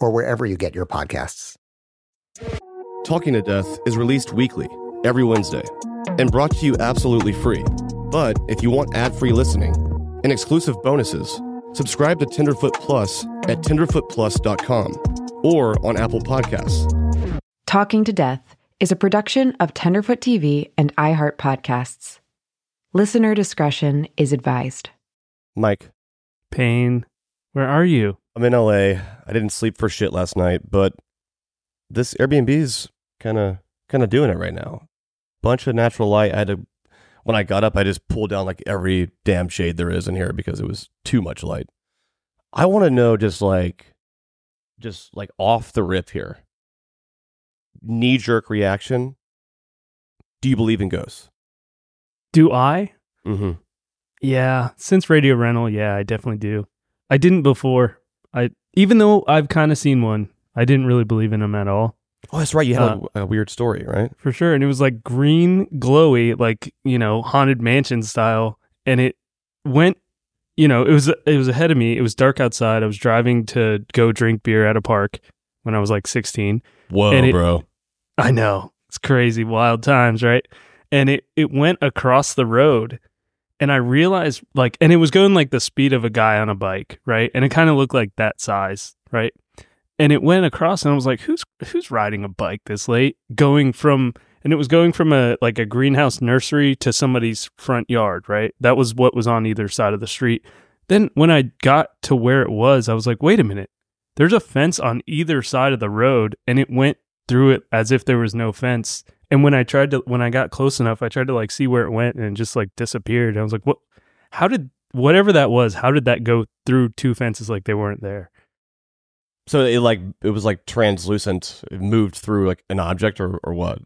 or wherever you get your podcasts. Talking to Death is released weekly, every Wednesday, and brought to you absolutely free. But if you want ad free listening and exclusive bonuses, subscribe to Tenderfoot Plus at tenderfootplus.com or on Apple Podcasts. Talking to Death is a production of Tenderfoot TV and iHeart Podcasts. Listener discretion is advised. Mike, Payne, where are you? I'm in LA. I didn't sleep for shit last night, but this Airbnb is kind of kind of doing it right now. Bunch of natural light. I had to when I got up, I just pulled down like every damn shade there is in here because it was too much light. I want to know just like just like off the rip here. Knee jerk reaction. Do you believe in ghosts? Do I? Mm-hmm. Yeah, since Radio Rental, yeah, I definitely do. I didn't before. I even though I've kind of seen one, I didn't really believe in them at all. Oh, that's right. You had Uh, a, a weird story, right? For sure, and it was like green, glowy, like, you know, haunted mansion style, and it went you know, it was it was ahead of me. It was dark outside. I was driving to go drink beer at a park when I was like 16. Whoa, And it- bro. I know. It's crazy, wild times, right? And it it went across the road and I realized like and it was going like the speed of a guy on a bike, right? And it kind of looked like that size, right? And it went across and I was like, who's who's riding a bike this late? Going from and it was going from a like a greenhouse nursery to somebody's front yard, right? That was what was on either side of the street. Then when I got to where it was, I was like, wait a minute. There's a fence on either side of the road and it went through it as if there was no fence. And when I tried to, when I got close enough, I tried to like see where it went and it just like disappeared. I was like, what, how did, whatever that was, how did that go through two fences like they weren't there? So it like it was like translucent. It moved through like an object or or what?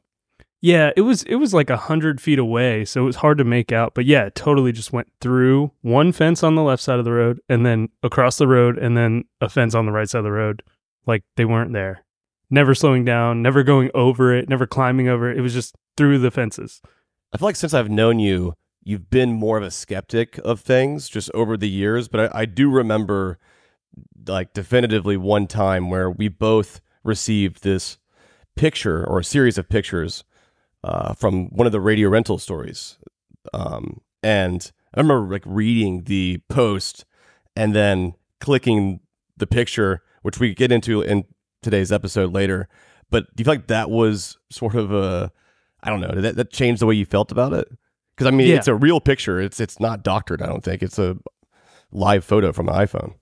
Yeah, it was, it was like a hundred feet away. So it was hard to make out. But yeah, it totally just went through one fence on the left side of the road and then across the road and then a fence on the right side of the road. Like they weren't there. Never slowing down, never going over it, never climbing over it. It was just through the fences. I feel like since I've known you, you've been more of a skeptic of things just over the years. But I, I do remember, like, definitively one time where we both received this picture or a series of pictures uh, from one of the radio rental stories. Um, and I remember like reading the post and then clicking the picture, which we get into in today's episode later. But do you feel like that was sort of a, I don't know, did that, that changed the way you felt about it? Because I mean, Yeah. it's a real picture. It's it's not doctored. I don't think it's a live photo from an iPhone.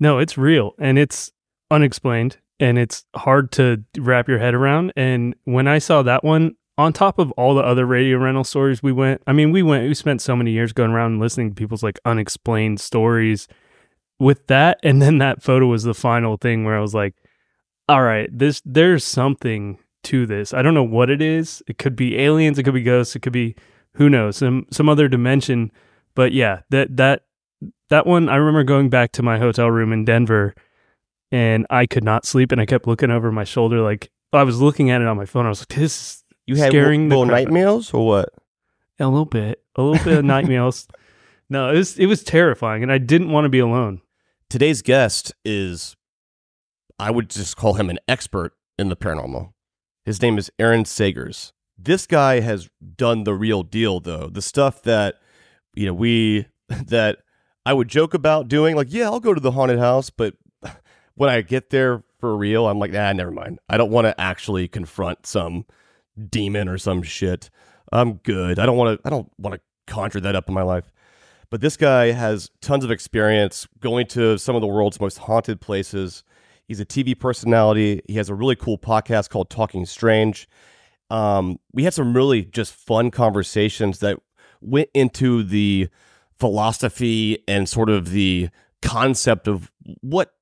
No, it's real and it's unexplained and it's hard to wrap your head around. And when I saw that one, on top of all the other radio rental stories we went, I mean, we went, we spent so many years going around and listening to people's like unexplained stories with that. And then that photo was the final thing where I was like, all right, this, there's something to this. I don't know what it is. It could be aliens, it could be ghosts, it could be who knows, some, some other dimension. But yeah, that, that, that one, I remember going back to my hotel room in Denver and I could not sleep and I kept looking over my shoulder. Like I was looking at it on my phone. I was like, this is You had scaring the little crap out- nightmares or what? A little bit, a little bit of nightmares. No, it was, it was terrifying and I didn't want to be alone. Today's guest is, I would just call him an expert in the paranormal. His name is Aaron Sagers. This guy has done the real deal, though. The stuff that, you know, we, that I would joke about doing, like, yeah, I'll go to the haunted house, but when I get there for real, I'm like, ah, never mind. I don't want to actually confront some demon or some shit. I'm good. I don't want to. I don't want to conjure that up in my life. But this guy has tons of experience going to some of the world's most haunted places. He's a TV personality. He has a really cool podcast called Talking Strange. Um, we had some really just fun conversations that went into the philosophy and sort of the concept of what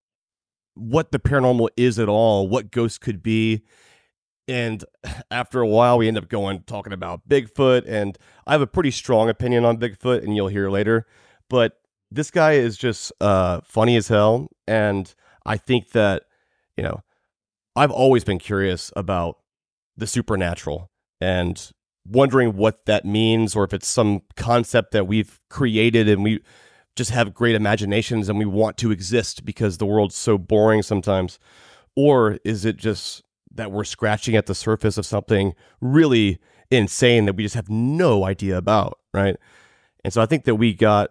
what the paranormal is at all, what ghosts could be. And after a while, we end up going talking about Bigfoot. And I have a pretty strong opinion on Bigfoot, and you'll hear later. But this guy is just uh, funny as hell. And I think that, you know, I've always been curious about the supernatural and wondering what that means or if it's some concept that we've created and we just have great imaginations and we want to exist because the world's so boring sometimes? Or is it just that we're scratching at the surface of something really insane that we just have no idea about, right? And so I think that we got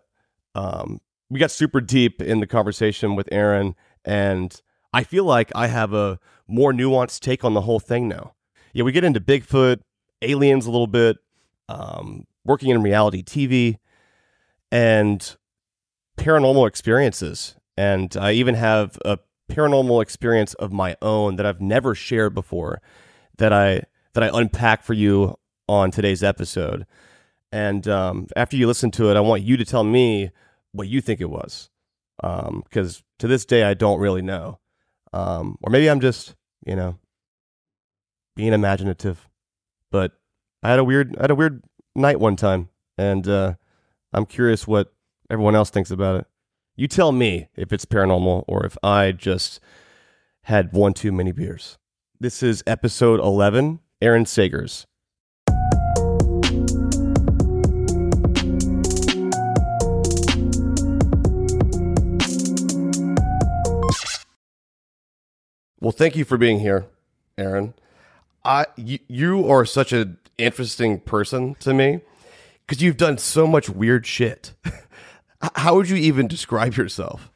um, we got super deep in the conversation with Aaron, and I feel like I have a more nuanced take on the whole thing now. Yeah, we get into Bigfoot, aliens a little bit, um, working in reality TV, and paranormal experiences. And I even have a paranormal experience of my own that I've never shared before that I that I unpack for you on today's episode. And um, after you listen to it, I want you to tell me what you think it was, because um, to this day I don't really know, um, or maybe I'm just you know being imaginative. But I had a weird I had a weird night one time, and uh, I'm curious what everyone else thinks about it. You tell me if it's paranormal or if I just had one too many beers. This is episode 11 Aaron Sagers. Well, thank you for being here, Aaron. I you, you are such an interesting person to me because you've done so much weird shit. How would you even describe yourself?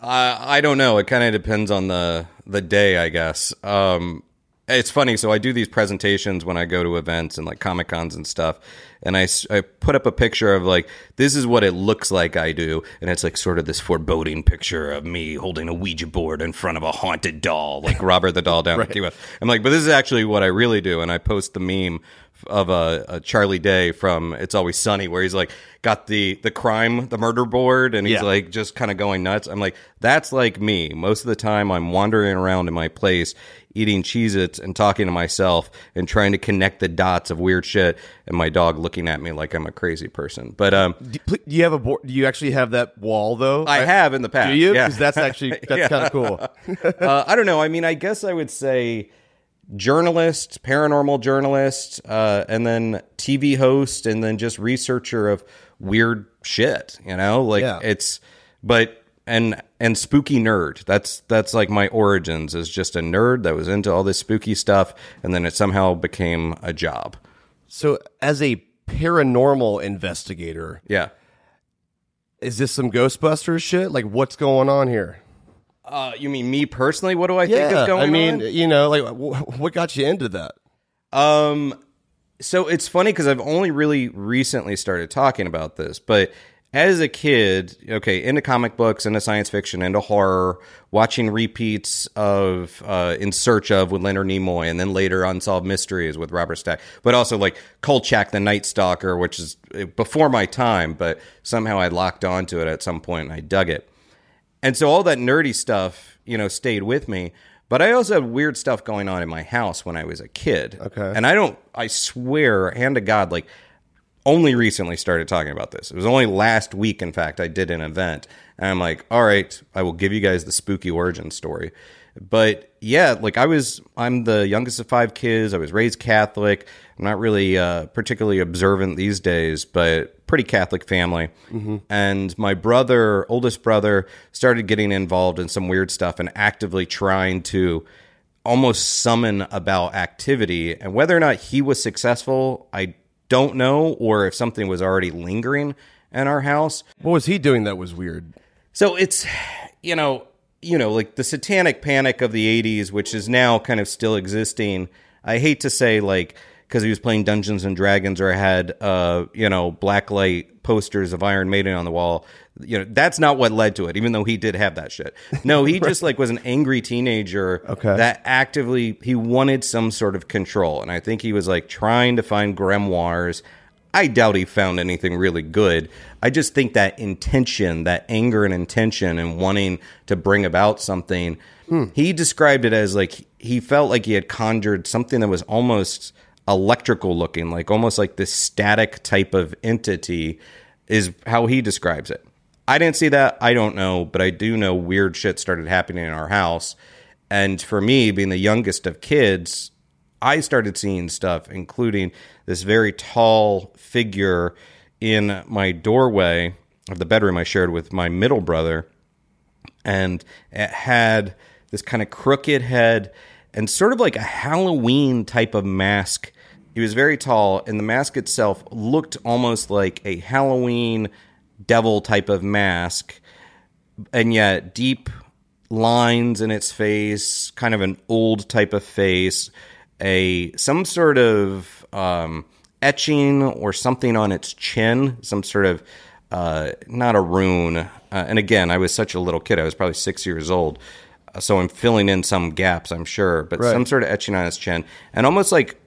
Uh, I don't know. It kind of depends on the the day, I guess. Um, it's funny. So I do these presentations when I go to events and like comic cons and stuff, and I, I put up a picture of like this is what it looks like I do, and it's like sort of this foreboding picture of me holding a Ouija board in front of a haunted doll, like Robert the doll down right. Key West. I'm like, but this is actually what I really do, and I post the meme of a, a, Charlie Day from It's Always Sunny, where he's like got the the crime, the murder board, and he's yeah. like just kind of going nuts. I'm like, that's like me. Most of the time, I'm wandering around in my place, eating Cheez-Its and talking to myself and trying to connect the dots of weird shit, and my dog looking at me like I'm a crazy person. But um, do, do you have a board? Do you actually have that wall though? I, I have in the past. Do you? Because yeah. that's actually that's kind of cool. uh, I don't know. I mean, I guess I would say journalist, paranormal journalist, uh, and then TV host, and then just researcher of weird shit. You know, like yeah. it's, but and and spooky nerd. That's that's like my origins as just a nerd that was into all this spooky stuff, and then it somehow became a job. So, as a paranormal investigator, yeah, is this some Ghostbusters shit? Like, what's going on here? Uh, you mean me personally? What do I think is going on? I mean, you know, like what got you into that? Um, so it's funny because I've only really recently started talking about this, but as a kid, okay, into comic books, into science fiction, into horror, watching repeats of uh, In Search of with Leonard Nimoy, and then later Unsolved Mysteries with Robert Stack, but also like Kolchak the Night Stalker, which is uh, before my time, but somehow I locked onto it at some point and I dug it. And so all that nerdy stuff, you know, stayed with me. But I also had weird stuff going on in my house when I was a kid. Okay. And I don't, I swear, hand to God, like, only recently started talking about this. It was only last week, in fact, I did an event. And I'm like, all right, I will give you guys the spooky origin story. But yeah, like I was, I'm the youngest of five kids. I was raised Catholic. I'm not really uh, particularly observant these days, but pretty Catholic family. Mm-hmm. And my brother, oldest brother, started getting involved in some weird stuff and actively trying to almost summon about activity. And whether or not he was successful, I don't know, or if something was already lingering in our house. What was he doing that was weird? So it's, you know, you know, like the satanic panic of the 80s, which is now kind of still existing. I hate to say, like, because he was playing Dungeons and Dragons or had, uh, you know, blacklight posters of Iron Maiden on the wall. You know, that's not what led to it, even though he did have that shit. No, he just like was an angry teenager Okay. that actively he wanted some sort of control. And I think he was like trying to find grimoires. I doubt he found anything really good. I just think that intention, that anger and intention and wanting to bring about something, hmm. he described it as like he felt like he had conjured something that was almost electrical looking, like almost like this static type of entity, is how he describes it. I didn't see that. I don't know, but I do know weird shit started happening in our house. And for me, being the youngest of kids, I started seeing stuff, including this very tall figure in my doorway of the bedroom I shared with my middle brother. And it had this kind of crooked head and sort of like a Halloween type of mask. He was very tall, and the mask itself looked almost like a Halloween devil type of mask and yet deep lines in its face, kind of an old type of face, a some sort of um, etching or something on its chin, some sort of uh, not a rune. Uh, and again, I was such a little kid; I was probably six years old, Uh, so I'm filling in some gaps, I'm sure, but Right. some sort of etching on its chin, and almost like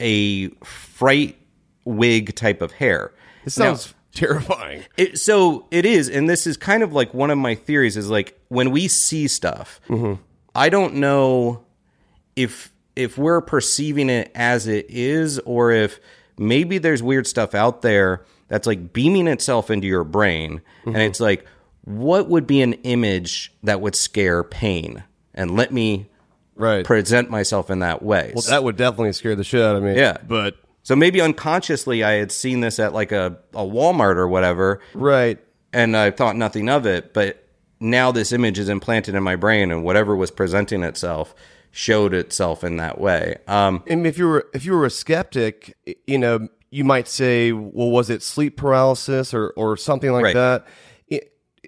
a fright wig type of hair. This Now- sounds terrifying. it, so it is, and this is kind of like one of my theories is like when we see stuff, I don't know if if we're perceiving it as it is, or if maybe there's weird stuff out there that's like beaming itself into your brain, and mm-hmm. it's like, what would be an image that would scare Payne, and let me Right. present myself in that way. well, that would definitely scare the shit out of me. Yeah. But so maybe unconsciously I had seen this at like a, a Walmart or whatever, right. and I thought nothing of it. But now this image is implanted in my brain, and whatever was presenting itself showed itself in that way. Um, And if you were if you were a skeptic, you know, you might say, well, was it sleep paralysis or or something like Right. that?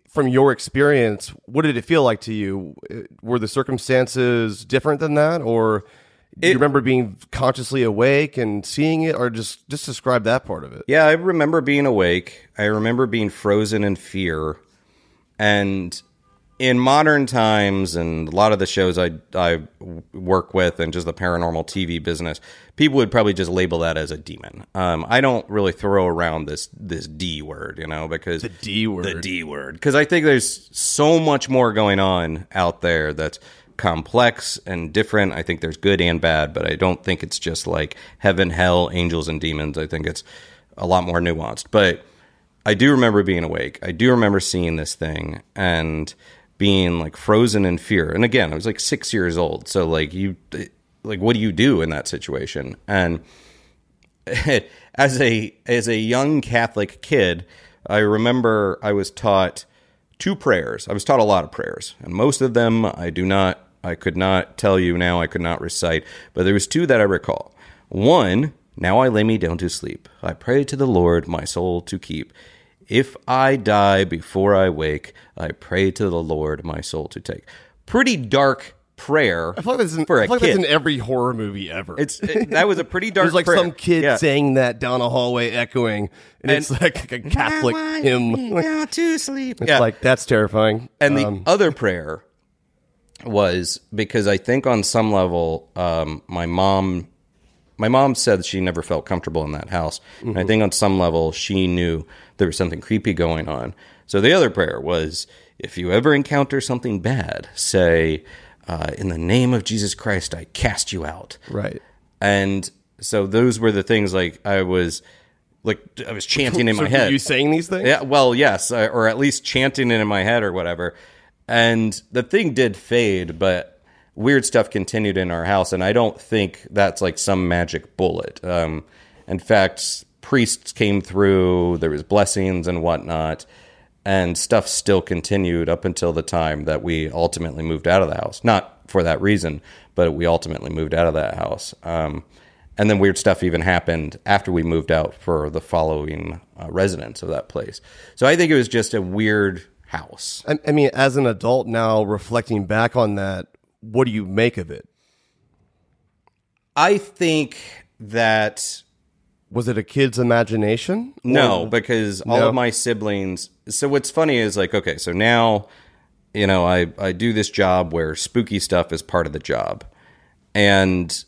From your experience, what did it feel like to you? Uh, Were the circumstances different than that, or do you remember being consciously awake and seeing it, or just just describe that part of it? yeah, I remember being awake. I remember being frozen in fear, and in modern times and a lot of the shows I I work with and just the paranormal TV business, people would probably just label that as a demon. Um, I don't really throw around this this D word, you know, because the D word. the D word, because I think there's so much more going on out there that's complex and different. I think there's good and bad, but I don't think it's just like heaven, hell, angels, and demons. I think it's a lot more nuanced, but. I do remember being awake. I do remember seeing this thing and being like frozen in fear. And again, I was like six years old. So like you, like what do you do in that situation? And as a as a young Catholic kid, I remember I was taught two prayers. I was taught a lot of prayers, and most of them I do not. I could not tell you now. I could not recite, but there was two that I recall. One, now I lay me down to sleep. I pray to the Lord my soul to keep. If I die before I wake, I pray to the Lord my soul to take. Pretty dark prayer I feel like that's in, for I a feel like kid. that's in every horror movie ever. it's it, that was a pretty dark. Prayer. There's like prayer. some kid Yeah. saying that down a hallway, echoing, and, it's like a Catholic hymn. Down to sleep. It's Yeah. like that's terrifying. And the Um, other prayer was because I think on some level, um, my mom, my mom said she never felt comfortable in that house. And I think on some level, she knew there was something creepy going on. So the other prayer was, if you ever encounter something bad, say, uh, "In the name of Jesus Christ, I cast you out." right. And so those were the things like I was, like I was chanting in So my head. you saying these things? Yeah, well, yes, or at least chanting it in my head or whatever. And the thing did fade, but weird stuff continued in our house, and I don't think that's like some magic bullet. Um, in fact, priests came through, there was blessings and whatnot, and stuff still continued up until the time that we ultimately moved out of the house. Not for that reason, but we ultimately moved out of that house. Um, and then weird stuff even happened after we moved out for the following uh, residents of that place. So I think it was just a weird house. I, I mean, as an adult now, reflecting back on that, what do you make of it? I think that Was it a kid's imagination? No, Or- because all No? of my siblings. So what's funny is like, okay, so now, you know, I I do this job where spooky stuff is part of the job, and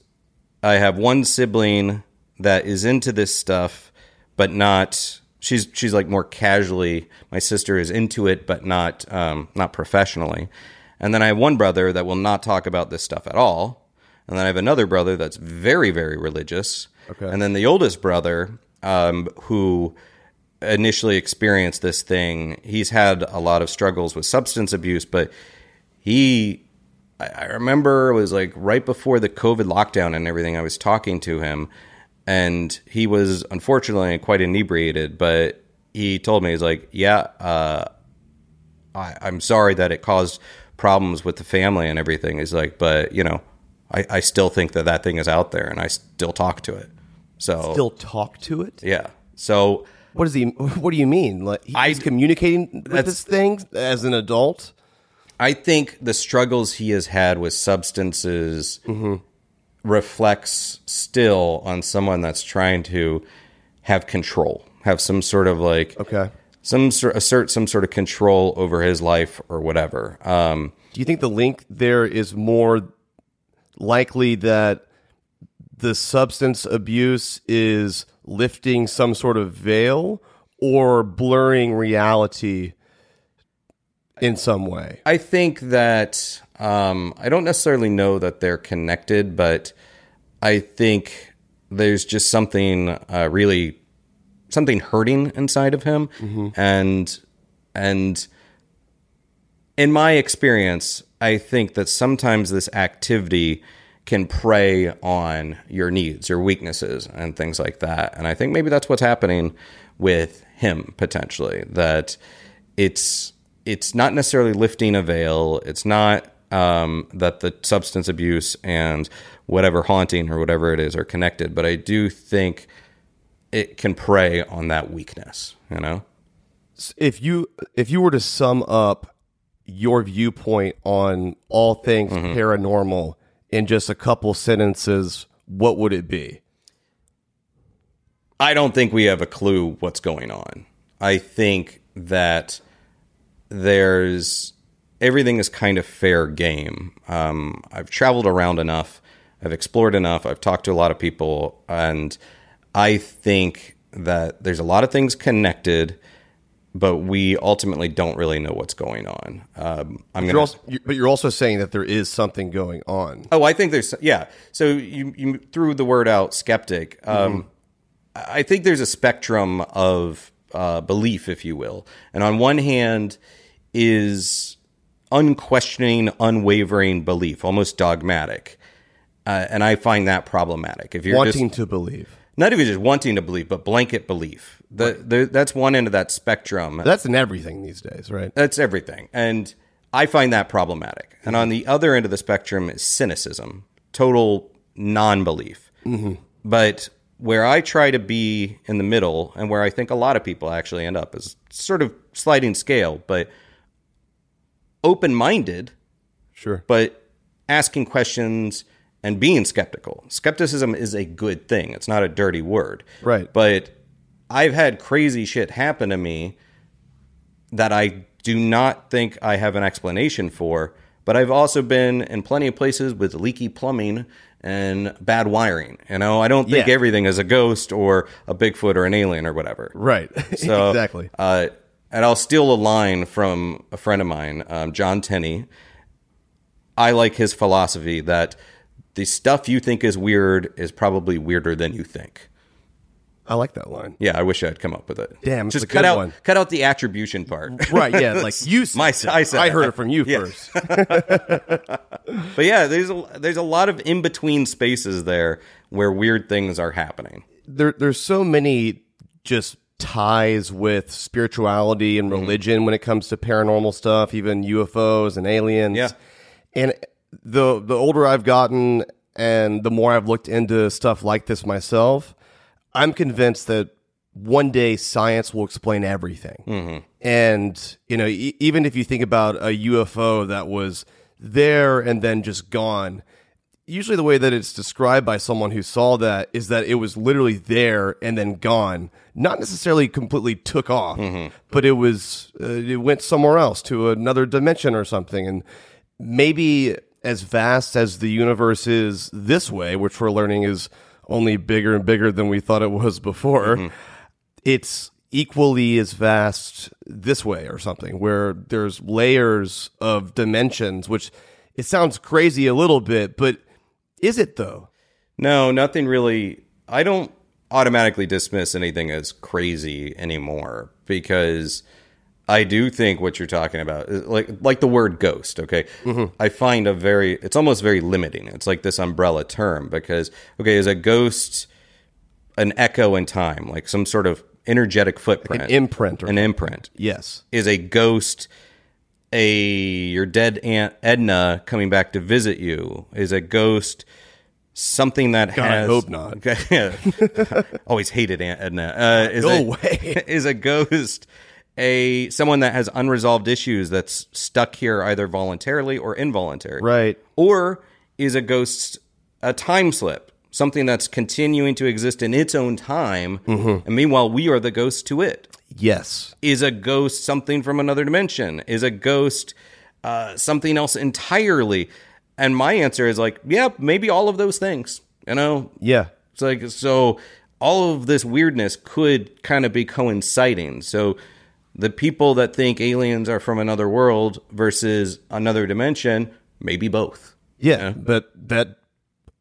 I have one sibling that is into this stuff, but not. She's she's like more casually. My sister is into it, but not um, not professionally. And then I have one brother that will not talk about this stuff at all. And then I have another brother that's very very religious. Okay. And then the oldest brother, um, who initially experienced this thing, he's had a lot of struggles with substance abuse, but he I I remember it was like right before the COVID lockdown and everything. I was talking to him, and he was unfortunately quite inebriated. But he told me he's like, "Yeah, uh, I, I'm sorry that it caused problems with the family and everything." He's like, "But you know, I, I still think that that thing is out there, and I still talk to it." So Still talk to it? yeah. So What does he? What do you mean? Like he's I- communicating with this thing as an adult? I think the struggles he has had with substances mm-hmm. reflects still on someone that's trying to have control, have some sort of like Okay. Some sort assert some sort of control over his life or whatever. Um, Do you think the link there is more likely that the substance abuse is lifting some sort of veil or blurring reality in some way? I think that um, I don't necessarily know that they're connected, but I think there's just something uh, really something hurting inside of him, and and in my experience, I think that sometimes this activity can prey on your needs, your weaknesses, and things like that. And I think maybe that's what's happening with him potentially. That it's it's not necessarily lifting a veil. It's not um, that the substance abuse and whatever haunting or whatever it is are connected. But I do think it can prey on that weakness. You know. if you if you were to sum up your viewpoint on all things Mm-hmm. paranormal in just a couple sentences, what would it be? I don't think we have a clue what's going on. I think that there's everything is kind of fair game. Um, I've traveled around enough, I've explored enough, I've talked to a lot of people, and I think that there's a lot of things connected, but we ultimately don't really know what's going on. Um, I'm You're gonna. also, you- but you're also saying that there is something going on. Oh, I think there's yeah. So you you threw the word out, skeptic. Um, I think there's a spectrum of uh, belief, if you will, and on one hand is unquestioning, unwavering belief, almost dogmatic, uh, and I find that problematic. If you're wanting just, to believe. Not even just wanting to believe, but blanket belief, the, the, that's one end of that spectrum. That's in everything these days, right? That's everything. And I find that problematic. And on the other end of the spectrum is cynicism, total non belief. Mm-hmm. But where I try to be in the middle, and where I think a lot of people actually end up, is sort of sliding scale, but open minded, Sure. but asking questions and being skeptical. Skepticism is a good thing, it's not a dirty word. Right. But I've had crazy shit happen to me that I do not think I have an explanation for. But I've also been in plenty of places with leaky plumbing and bad wiring. You know, I don't think Yeah. everything is a ghost or a Bigfoot or an alien or whatever. Right. So, exactly. Uh, and I'll steal a line from a friend of mine, um, John Tenney. I like his philosophy that the stuff you think is weird is probably weirder than you think. I like that line. Yeah, I wish I had come up with it. Damn, it's just a cut good out one. cut out the attribution part. Right. Yeah. Like you. My- I said I heard it from you Yeah. first. but yeah, there's a there's a lot of in between spaces there where weird things are happening. there there's so many just ties with spirituality and Mm-hmm. religion when it comes to paranormal stuff, even UFOs and aliens. Yeah. And the the older I've gotten and the more I've looked into stuff like this myself, I'm convinced that one day science will explain everything. And, you know, e- even if you think about a UFO that was there and then just gone, usually the way that it's described by someone who saw that is that it was literally there and then gone. Not necessarily completely took off but it was uh, it went somewhere else to another dimension or something. And maybe as vast as the universe is this way which we're learning is only bigger and bigger than we thought it was before mm-hmm. it's equally as vast this way or something where there's layers of dimensions which it sounds crazy a little bit but is it though No, nothing really. I don't automatically dismiss anything as crazy anymore because I do think what you're talking about, like like the word ghost. Okay, I find a very. It's almost very limiting. It's like this umbrella term because okay, is a ghost an echo in time, like some sort of energetic footprint, an imprint or an imprint? yes is a ghost a your dead aunt Edna coming back to visit you? Is a ghost something that God, I hope not. Always hated Aunt Edna. Uh, is Go a, away. Is a ghost a someone that has unresolved issues that's stuck here either voluntarily or involuntarily? Right. Or is a ghost a time slip? Something that's continuing to exist in its own time, Mm-hmm. and meanwhile we are the ghost to it yes is a ghost something from another dimension is a ghost uh, something else entirely and my answer is like yeah maybe all of those things you know yeah it's like so all of this weirdness could kind of be coinciding so the people that think aliens are from another world versus another dimension maybe both. Yeah but that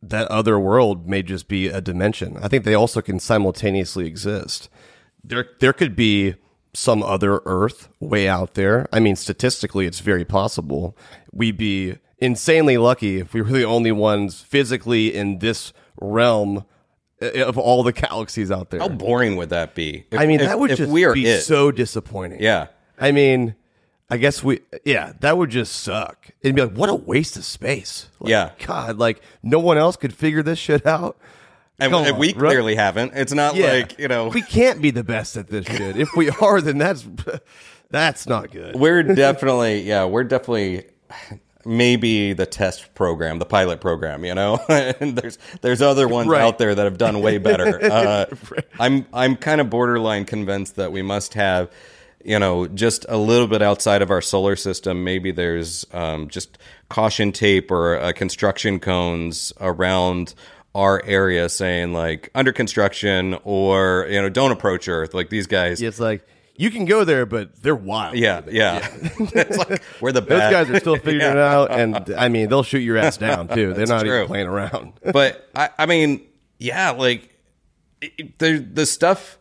that other world may just be a dimension. I think they also can simultaneously exist. There there could be some other earth way out there. I mean statistically it's very possible. We'd be insanely lucky if we were the only ones physically in this realm Uh, of all the galaxies out there how boring would that be If- i mean if- that would if just we are be it so disappointing yeah I mean, I guess we, yeah, that would just suck. It'd be like, what a waste of space. Like, Yeah. God, like no one else could figure this shit out. and, and we on, right? clearly haven't it's not Yeah. like you know we can't be the best at this shit. If we are, then that's that's not good. we're definitely yeah we're definitely maybe the test program the pilot program you know? And there's there's other ones Right. out there that have done way better. Uh, i'm i'm kind of borderline convinced that we must have you know just a little bit outside of our solar system. Maybe there's um, just caution tape or uh, construction cones around our area saying like under construction or you know don't approach earth. Like these guys It's like you can go there, but they're wild. yeah yeah, it's like we're the Those guys are still figuring it out, and I mean, they'll shoot your ass down too. They're not true. even playing around. but I, I mean, yeah, like it- the the stuff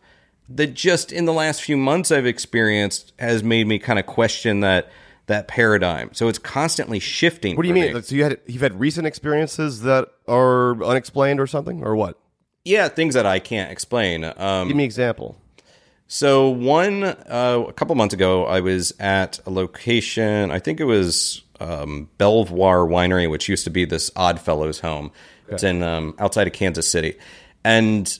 that just in the last few months I've experienced has made me kind of question that that paradigm. So it's constantly shifting. What do you mean? me. So you had you've had recent experiences that are unexplained or something, or what? Yeah, things that I can't explain. Um, Give me an example. So one uh, a couple months ago, I was at a location. I think it was um, Belvoir Winery, which used to be this Odd Fellows home. It's in um, outside of Kansas City, and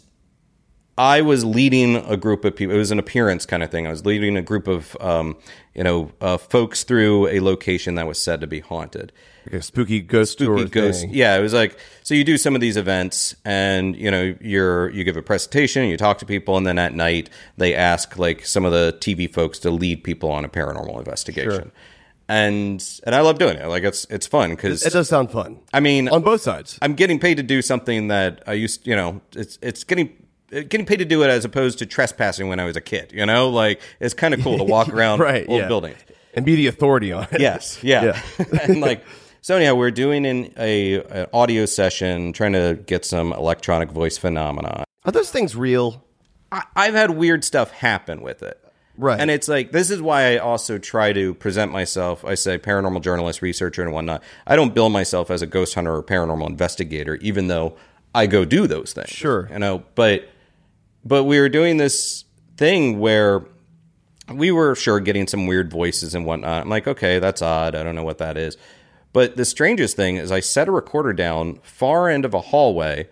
I was leading a group of people. It was an appearance kind of thing. I was leading a group of um, you know uh, folks through a location that was said to be haunted Like a spooky ghost spooky ghost. thing. Yeah, it was like so you do some of these events and you know you're you give a presentation, you talk to people, and then at night they ask like some of the TV folks to lead people on a paranormal investigation. And and I love doing it. Like it's it's fun because It does sound fun. I mean on both sides. I'm getting paid to do something that I used, you know, it's it's getting getting paid to do it as opposed to trespassing when I was a kid. You know, like it's kind of cool to walk around right. old yeah. buildings. and be the authority on it. Yes, yeah, and like so. Anyhow, we're doing an a, an audio session, trying to get some electronic voice phenomena. Are those things real? I, I've had weird stuff happen with it, Right. And it's like this is why I also try to present myself. I say paranormal journalist, researcher, and whatnot. I don't bill myself as a ghost hunter or paranormal investigator, even though I go do those things. Sure. you know, but but we were doing this thing where we were sure getting some weird voices and whatnot. I'm like, okay, that's odd. I don't know what that is. But the strangest thing is, I set a recorder down far end of a hallway,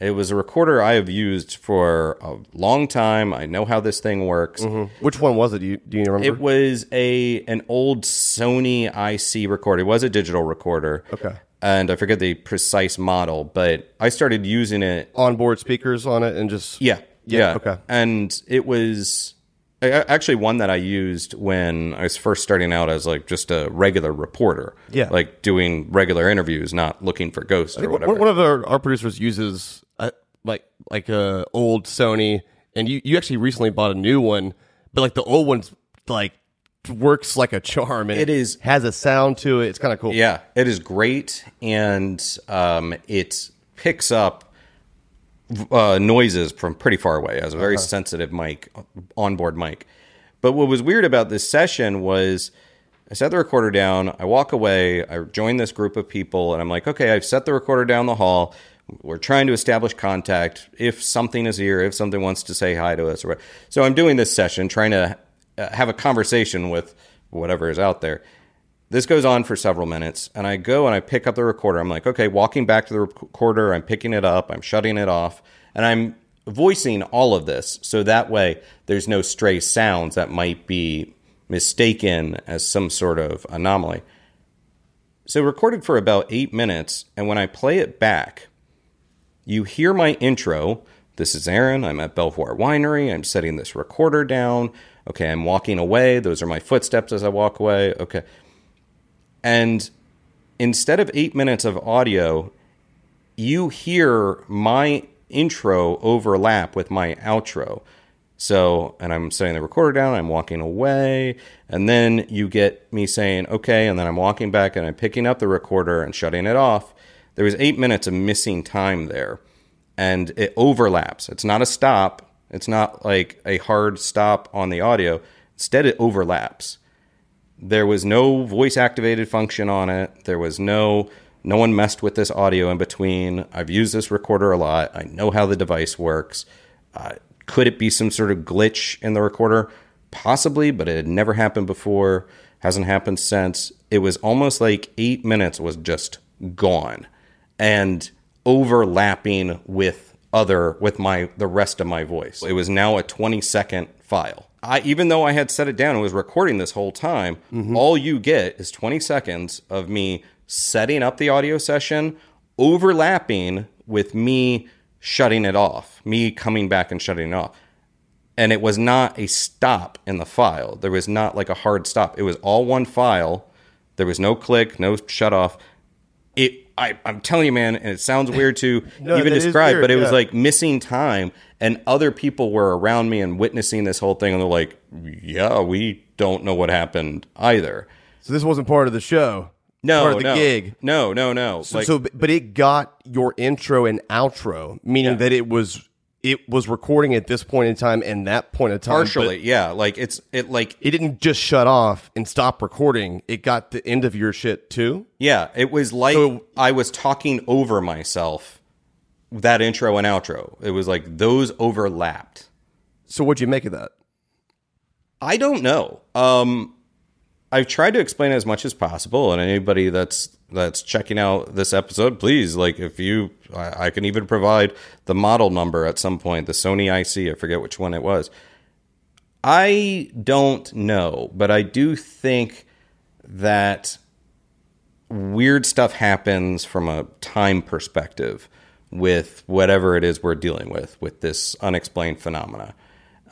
It was a recorder I have used for a long time. I know how this thing works. Mm-hmm. Which one was it? Do you, do you remember? It was a an old Sony IC recorder. It was a digital recorder. Okay. And I forget the precise model, but I started using it onboard speakers on it and just Yeah, Yeah, yeah. okay. And it was actually one that I used when I was first starting out as like just a regular reporter. Yeah. like doing regular interviews, not looking for ghosts or whatever. One, of our, our producers uses uh like like a old Sony, and you you actually recently bought a new one, but like the old one's like works like a charm. And It is- has a sound to it. It's kind of cool. Yeah, it is great, and um, it picks up uh, noises from pretty far away. It has a very sensitive mic, onboard mic. But what was weird about this session was I set the recorder down, I walk away, I join this group of people, and I'm like, okay, I've set the recorder down the hall. We're trying to establish contact. If something is here, if something wants to say hi to us, or so I'm doing this session, trying to uh, have a conversation with whatever is out there. This goes on for several minutes, and I go and I pick up the recorder. I'm like, okay, walking back to the recorder, I'm picking it up, I'm shutting it off, and I'm voicing all of this so that way there's no stray sounds that might be mistaken as some sort of anomaly. So, recorded for about eight minutes, and when I play it back, you hear my intro. This is Aaron. I'm at Belvoir Winery. I'm setting this recorder down. Okay, I'm walking away. Those are my footsteps as I walk away. Okay. And instead of eight minutes of audio, you hear my intro overlap with my outro. So, and I'm setting the recorder down, I'm walking away, and then you get me saying, okay, and then I'm walking back and I'm picking up the recorder and shutting it off. There was eight minutes of missing time there, and it overlaps. It's not a stop, it's not like a hard stop on the audio. Instead, it overlaps there was no voice activated function on it. There was no no one messed with this audio in between. I've used this recorder a lot. I know how the device works. Uh, could it be some sort of glitch in the recorder? Possibly but it had never happened before. Hasn't happened since. It was almost like eight minutes was just gone and overlapping with other with my the rest of my voice. It was now a 20 second file I even though I had set it down and was recording this whole time, mm-hmm. all you get is 20 seconds of me setting up the audio session, overlapping with me shutting it off, me coming back and shutting it off. And it was not a stop in the file. There was not like a hard stop. It was all one file. There was no click, no shut off. It I, I'm telling you, man, and it sounds weird to No, even describe, weird, but it was like missing time and other people were around me and witnessing this whole thing and they're like yeah we don't know what happened either So this wasn't part of the show. no part of the no gig. no no no So, like, so, but it got your intro and outro, meaning that it was it was recording at this point in time and that point in time. partially yeah like it's it like it didn't just shut off and stop recording. It got the end of your shit too. yeah it was like So- i was talking over myself that intro and outro it was like those overlapped So what'd you make of that? I don't know. Um, I've tried to explain as much as possible, and anybody that's that's checking out this episode, please, like, if you, I, I can even provide the model number at some point, the Sony IC. I forget which one it was. I don't know, but I do think that weird stuff happens from a time perspective with whatever it is we're dealing with with this unexplained phenomena.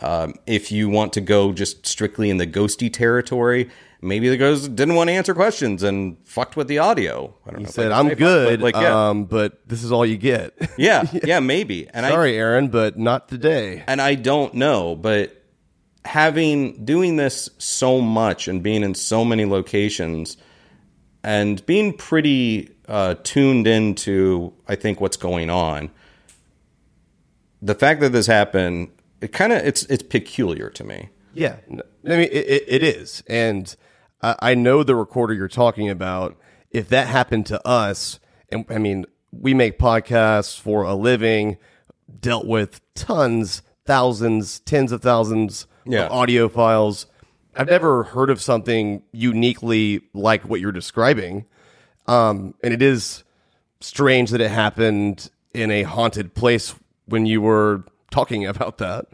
Um, if you want to go just strictly in the ghosty territory, maybe the ghost didn't want to answer questions and fucked with the audio. I don't He know. said, I "I'm say fuck, good, but, like yeah, um, but this is all you get." yeah, yeah, maybe. And I Sorry, Aaron, but not today. and I don't know, but having doing this so much and being in so many locations and being pretty uh, tuned into, I think, what's going on. The fact that this happened, it kind of it's it's peculiar to me. Yeah, I mean it, it, is, and I, I know the recorder you're talking about. If that happened to us, and I mean we make podcasts for a living, dealt with tons, thousands, tens of thousands Yeah. of audio files. I've never heard of something uniquely like what you're describing, um, and it is strange that it happened in a haunted place when you were talking about that.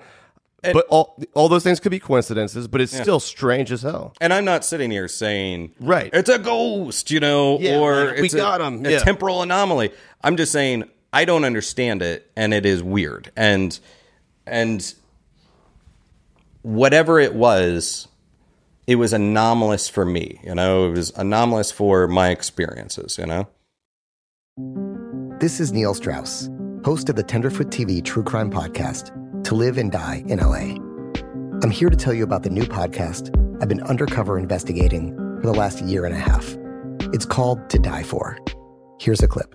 but all all those things could be coincidences, but it's still strange as hell. And I'm not sitting here saying, Right. it's a ghost, you know, Yeah, or like, we it's a, got a yeah. temporal anomaly. I'm just saying I don't understand it, and it is weird. And and whatever it was, it was anomalous for me. You know, it was anomalous for my experiences. You know. This is Neil Strauss, host of the Tenderfoot TV True Crime Podcast, To Live and Die in LA. I'm here to tell you about the new podcast I've been undercover investigating for the last year and a half. It's called To Die For. Here's a clip.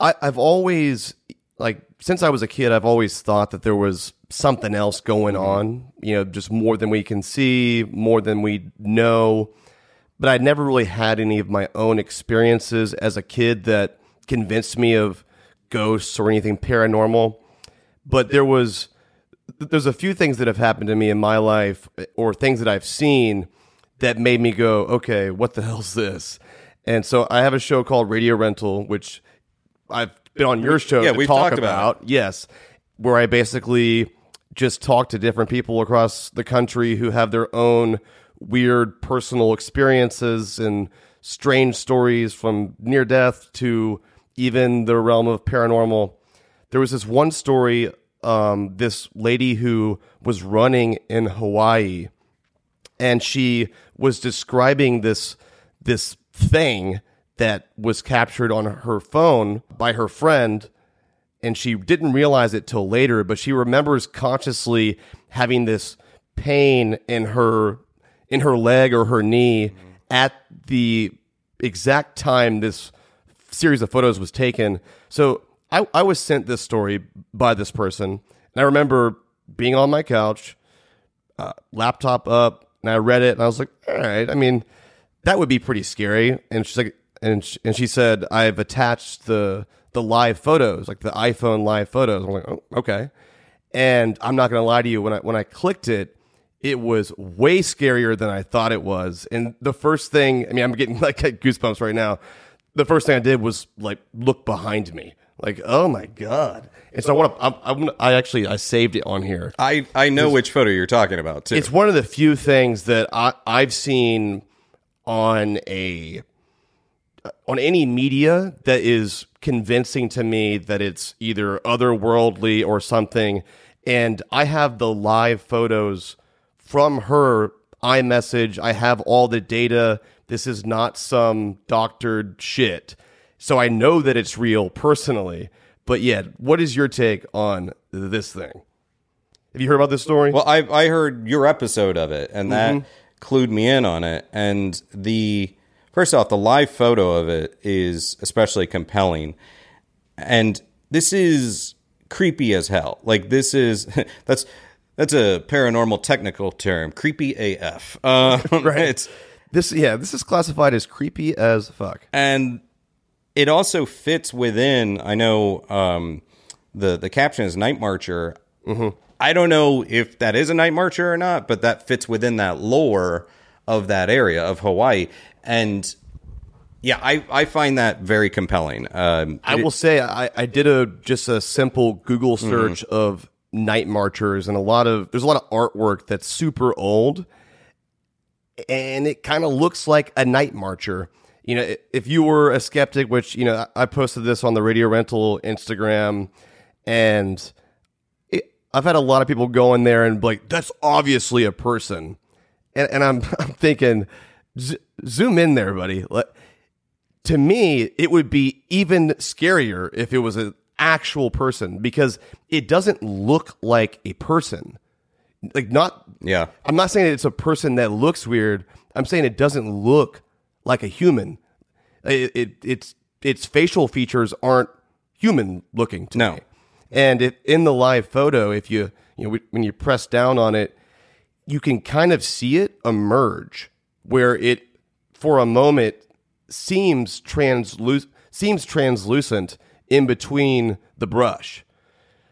I, I've always like since I was a kid, I've always thought that there was something else going mm-hmm. on. You know, just more than we can see, more than we know. But I never really had any of my own experiences as a kid that convinced me of ghosts or anything paranormal. But there was there's a few things that have happened to me in my life eh, or things that I've seen that made me go, okay, what the hell's this? And so I have a show called Radio Rental, which I've been on your show Yeah, to we've talk talked about Yes, where I basically just talk to different people across the country who have their own weird personal experiences and strange stories from near death to even the realm of paranormal. There was this one story, um, this lady who was running in Hawaii and she was describing this this thing that was captured on her phone by her friend and she didn't realize it till later but she remembers consciously having this pain in her in her leg or her knee at the exact time this series of photos was taken so I, I was sent this story by this person and i remember being on my couch uh, laptop up and I read it and I was like, all right, I mean, that would be pretty scary. And she's like, and she, and she said, I've attached the the live photos, like the iPhone live photos. I'm like, oh, okay. And I'm not gonna lie to you, when I when I clicked it, it was way scarier than I thought it was. And the first thing, I mean, I'm getting like goosebumps right now. The first thing I did was like look behind me, like, oh my god. And so I want to, I'm, I'm, I actually I saved it on here. I I know which photo you're talking about too. It's one of the few things that I, I've seen on a on any media that is convincing to me that it's either otherworldly or something. And I have the live photos from her iMessage. I have all the data. This is not some doctored shit. So I know that it's real personally. But yeah, what is your take on this thing? Have you heard about this story? Well, I I heard your episode of it, and that mm-hmm. clued me in on it. And the first off, the live photo of it is especially compelling, and this is creepy as hell. Like this is that's that's a paranormal technical term, creepy AF. Uh, right. It's this yeah, this is classified as creepy as fuck. and it also fits within. I know um, the the caption is Night Marcher. I don't know if that is a Night Marcher or not, but that fits within that lore of that area of Hawaii. And yeah, I, I find that very compelling. Um, I will say I, I did a just a simple Google search of night marchers and a lot of there's a lot of artwork that's super old and it kind of looks like a night marcher. You know, if you were a skeptic, which you know, I posted this on the Radio Rental Instagram, and it, I've had a lot of people go in there and be like, "That's obviously a person," and, and I'm I'm thinking, zoom in there, buddy. Let, to me, it would be even scarier if it was an actual person because it doesn't look like a person. Like not yeah. I'm not saying it's a person that looks weird. I'm saying it doesn't look like a human. It, it its its facial features aren't human looking to No. me. And if in the live photo, if you you know when you press down on it, you can kind of see it emerge where it for a moment seems translu- seems translucent in between the brush.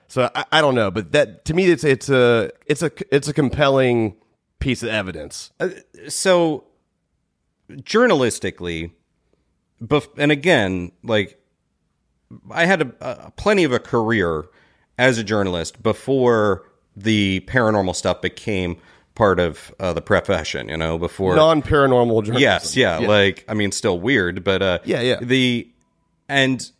So I, I don't know, but that to me it's it's a it's a it's a compelling piece of evidence. Uh, so journalistically bef- and again like i had a, a plenty of a career as a journalist before the paranormal stuff became part of uh, the profession you know before Non paranormal journalism. yes yeah, like i mean still weird but uh Yeah, yeah. the and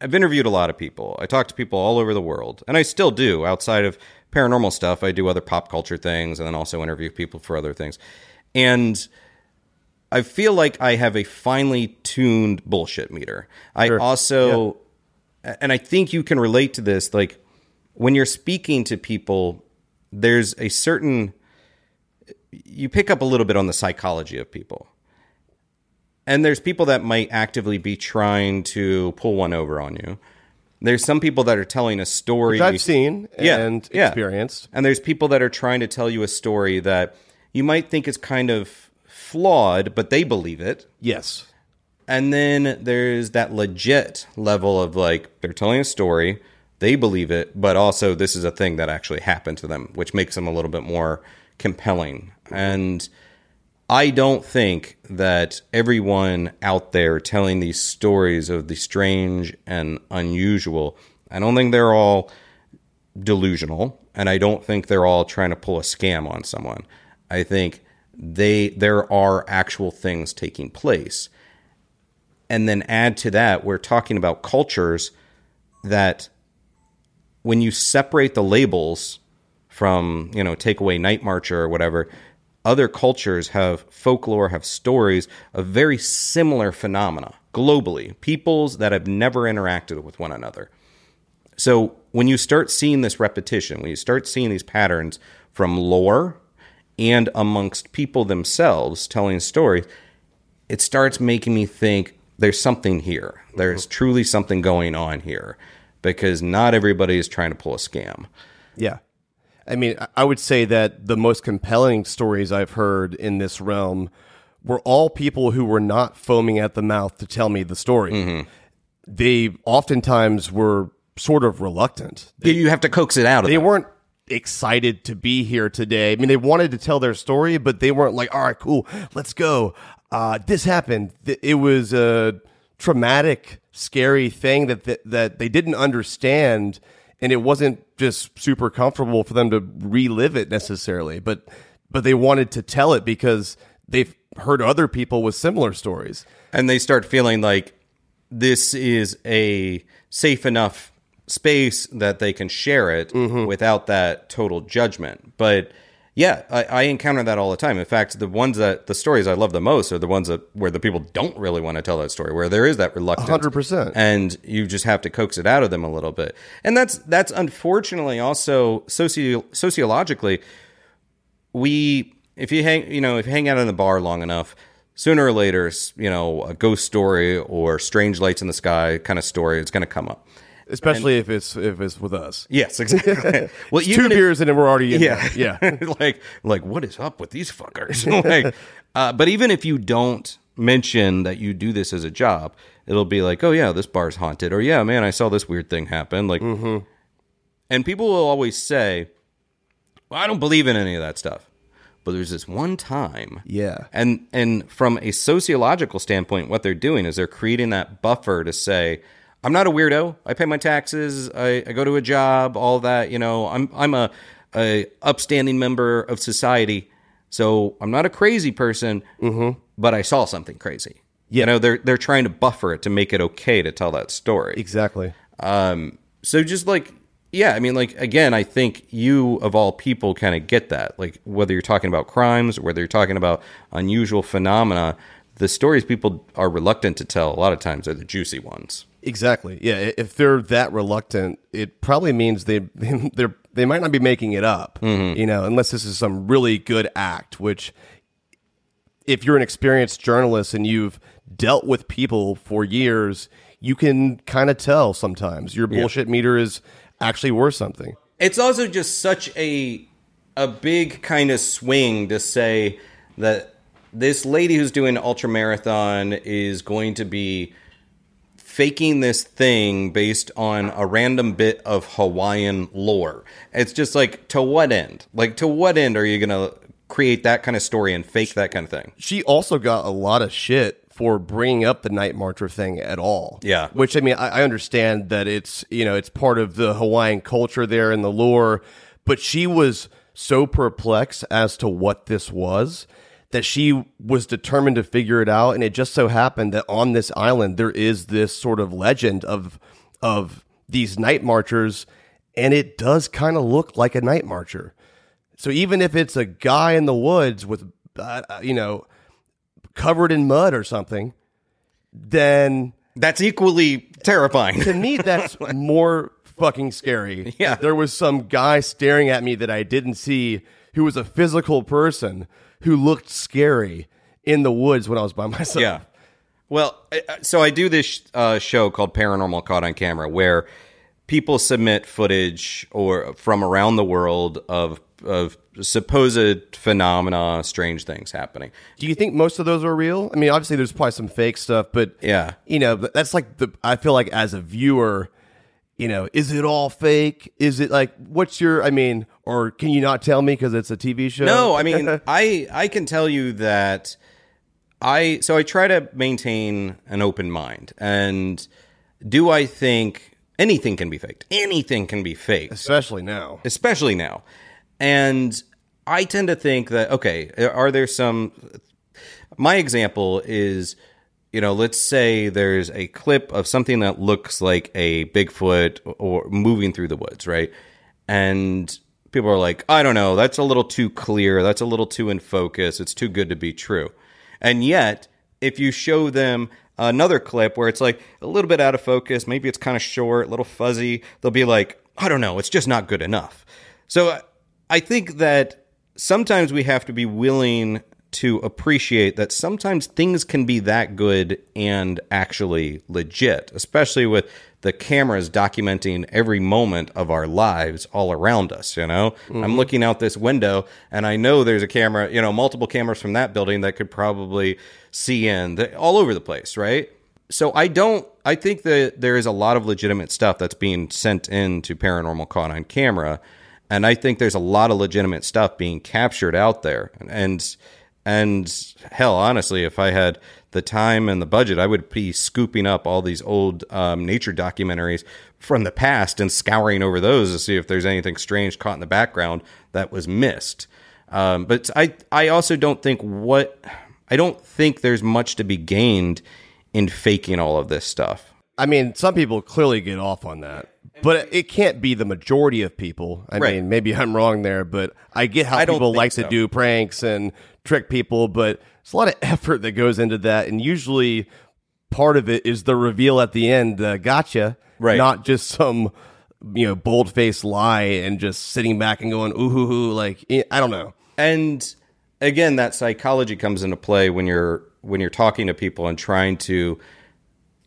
I've interviewed a lot of people. I talk to people all over the world, and I still do outside of paranormal stuff. I do other pop culture things, and then also interview people for other things. And I feel like I have a finely tuned bullshit meter. I also, and I think you can relate to this. Like when you're speaking to people, there's a certain you pick up a little bit on the psychology of people. And there's people that might actively be trying to pull one over on you. There's some people that are telling a story Which I've seen Yeah, and yeah. experienced. and there's people that are trying to tell you a story that you might think is kind of flawed, but they believe it. Yes. And then there's that legit level of like they're telling a story, they believe it, but also this is a thing that actually happened to them, which makes them a little bit more compelling. And I don't think that everyone out there telling these stories of the strange and unusual, I don't think they're all delusional and I don't think they're all trying to pull a scam on someone. I think they there are actual things taking place. And then add to that, we're talking about cultures that when you separate the labels from, you know, take away Night Marcher or whatever, other cultures have folklore, have stories of very similar phenomena globally, peoples that have never interacted with one another. So when you start seeing this repetition, when you start seeing these patterns from lore and amongst people themselves telling stories, it starts making me think there's something here. There's mm-hmm. truly something going on here because not everybody is trying to pull a scam. Yeah. I mean, I- would say that the most compelling stories I've heard in this realm were all people who were not foaming at the mouth to tell me the story. They oftentimes were sort of reluctant. You have to coax it out of They them. weren't excited to be here today. I mean, they wanted to tell their story, but they weren't like, all right, cool, let's go. Uh, this happened. It was a traumatic, scary thing that, that, that they didn't understand. And it wasn't just super comfortable for them to relive it necessarily, but, but they wanted to tell it because they've heard other people with similar stories. and they start feeling like this is a safe enough space that they can share it mm-hmm. without that total judgment. But Yeah, I, I encounter that all the time. In fact, the ones that the stories I love the most are the ones that where the people don't really want to tell that story, where there is that reluctance, 100%. and you just have to coax it out of them a little bit. And that's that's unfortunately also socio- sociologically, we if you hang you know if you hang out in the bar long enough, sooner or later, you know, a ghost story or strange lights in the sky kind of story is going to come up. Especially if it's if it's with us. Yes, exactly. well, two if- beers and then we're already in yeah, there. Yeah. like like what is up with these fuckers? like, uh, but even if you don't mention that you do this as a job, it'll be like, oh yeah, this bar's haunted, or yeah, man, I saw this weird thing happen. Like, mm-hmm. and people will always say, well, I don't believe in any of that stuff. But there's this one time, Yeah. and and from a sociological standpoint, what they're doing is they're creating that buffer to say, I'm not a weirdo. I pay my taxes. I, I go to a job. All that. You know, I'm I'm a a upstanding member of society. So I'm not a crazy person. But I saw something crazy. You know, they're they're trying to buffer it to make it okay to tell that story. Exactly. Um, so just like, yeah, I mean, like, again, I think you of all people kind of get that. Like, whether you're talking about crimes, or whether you're talking about unusual phenomena, the stories people are reluctant to tell a lot of times are the juicy ones. Exactly. Yeah. If they're that reluctant, it probably means they they're they might not be making it up. Mm-hmm. You know, unless this is some really good act. Which, if you're an experienced journalist and you've dealt with people for years, you can kind of tell sometimes your bullshit meter is actually worth something. It's also just such a a big kind of swing to say that this lady who's doing ultra marathon is going to be faking this thing based on a random bit of Hawaiian lore. It's just like to what end? Like to what end are you going to create that kind of story and fake that kind of thing? she also got a lot of shit for bringing up the night marcher thing at all. Yeah. Which I mean, I, I understand that it's you know it's part of the Hawaiian culture there and the lore, but she was so perplexed as to what this was that she was determined to figure it out, and it just so happened that on this island there is this sort of legend of of these night marchers, and it does kind of look like a night marcher. So even if it's a guy in the woods with, uh, you know, covered in mud or something, then That's equally terrifying. to me that's more fucking scary. Yeah. There was some guy staring at me that I didn't see who was a physical person who looked scary in the woods when I was by myself. Yeah. Well, so I do this uh, show called Paranormal Caught on Camera, where people submit footage or from around the world of of supposed phenomena, strange things happening. Do you think most of those are real? I mean, obviously there's probably some fake stuff, but Yeah. you know, that's like the I feel like as a viewer, you know, is it all fake? Is it like what's your I mean, or can you not tell me because it's a TV show? No, I mean, I I can tell you that I so I try to maintain an open mind, and do I think anything can be faked? Anything can be faked. especially now. especially now. And I tend to think that okay, are there some my example is you know, let's say there's a clip of something that looks like a Bigfoot or moving through the woods, right? And people are like, I don't know, that's a little too clear, that's a little too in focus, it's too good to be true. And yet, if you show them another clip where it's like a little bit out of focus, maybe it's kind of short, a little fuzzy, they'll be like, I don't know, it's just not good enough. So I think that sometimes we have to be willing to appreciate that sometimes things can be that good and actually legit, especially with the cameras documenting every moment of our lives all around us. You know, I'm mm-hmm. looking out this window and I know there's a camera, you know, multiple cameras from that building that could probably see in the, all over the place, right? So I don't. I think that there is a lot of legitimate stuff that's being sent in to paranormal caught on camera, and I think there's a lot of legitimate stuff being captured out there. And and hell, honestly, if I had the time and the budget, I would be scooping up all these old um, nature documentaries from the past and scouring over those to see if there's anything strange caught in the background that was missed. Um, but I I also don't think what I don't think there's much to be gained in faking all of this stuff. I mean, some people clearly get off on that, But it can't be the majority of people. I Right. mean, maybe I'm wrong there, but I get how I people like so. to do pranks and trick people, but it's a lot of effort that goes into that. And usually part of it is the reveal at the end, uh, gotcha. Right. Not just some, you know, bold faced lie and just sitting back and going, ooh, hoo, hoo, like, eh, I don't know. and again that psychology comes into play when you're when you're talking to people and trying to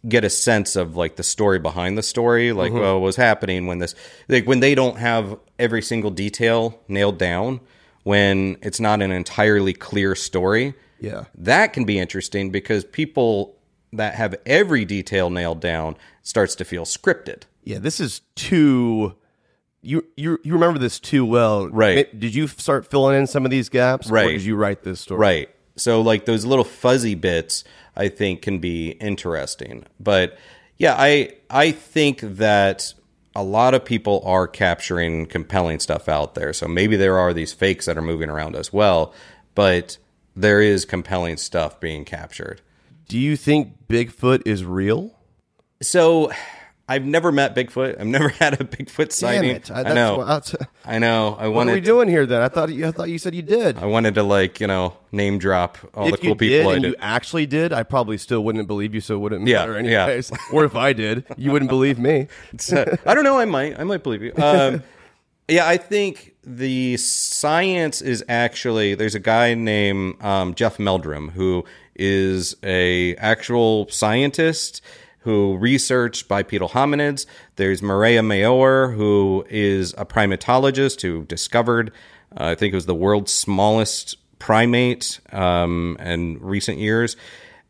get a sense of like the story behind the story like well what was happening when this like when they don't have every single detail nailed down when it's not an entirely clear story Yeah. that can be interesting because people that have every detail nailed down starts to feel scripted Yeah, this is too. You you you remember this too well, Right. Did you start filling in some of these gaps, Or Right. did you write this story? Right. So like those little fuzzy bits I think can be interesting. But yeah, I I think that a lot of people are capturing compelling stuff out there. So maybe there are these fakes that are moving around as well, but there is compelling stuff being captured. Do you think Bigfoot is real? So I've never met Bigfoot. I've never had a Bigfoot sighting. I- I, know. what- I know. I What wanted are we doing here then? I thought you I thought you said you did. I wanted to like, you know, name drop all if the cool you people did I and did. you actually did, I probably still wouldn't believe you, so it wouldn't Yeah, matter yeah. anyways. or if I did, you wouldn't believe me. So, I don't know. I might. I might believe you. Um, yeah, I think the science is actually. There's a guy named um, Jeff Meldrum who is a actual scientist who researched bipedal hominids. There's Mireya Mayor who is a primatologist who discovered. Uh, I think it was the world's smallest primate um, in recent years.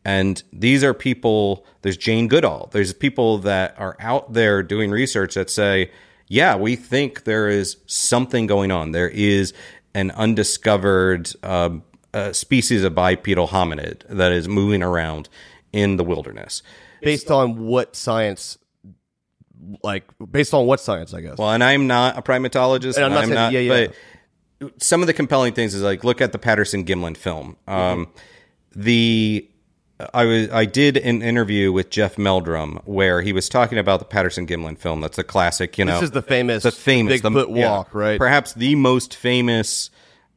And these are people, there's Jane Goodall. There's people that are out there doing research that say, yeah, we think there is something going on. There is an undiscovered uh, uh, species of bipedal hominid that is moving around in the wilderness. Based on what science like based on what science, I guess. Well, and I'm not a primatologist. And I'm not I'm saying- not, yeah, yeah. But some of the compelling things is like look at the Patterson Gimlin film. Um, The I was I did an interview with Jeff Meldrum where he was talking about the Patterson Gimlin film. That's a classic, you know. This is the famous the famous the- Bigfoot yeah, walk, right? Perhaps the most famous.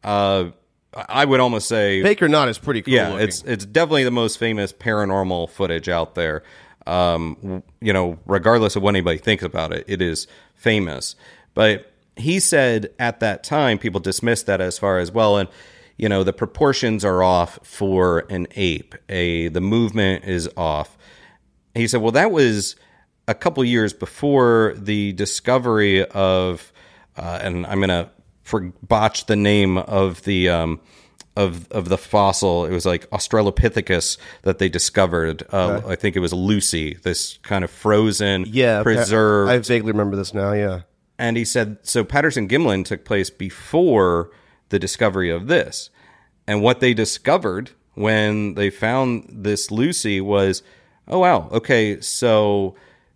Uh, I would almost say Fake or not is pretty cool. yeah, looking. it's it's definitely the most famous paranormal footage out there. Um, you know, regardless of what anybody thinks about it, it is famous. But he said at that time, people dismissed that as far as well, and you know, the proportions are off for an ape. A the movement is off. He said, well, that was a couple years before the discovery of, uh, and I'm gonna for botch the name of the um, of of the fossil. It was like Australopithecus that they discovered. Uh, I think it was Lucy, this kind of frozen, yeah, preserved. I vaguely remember this now. Yeah, And he said, so Patterson Gimlin took place before the discovery of this. And what they discovered when they found this Lucy was, oh, wow, okay, so,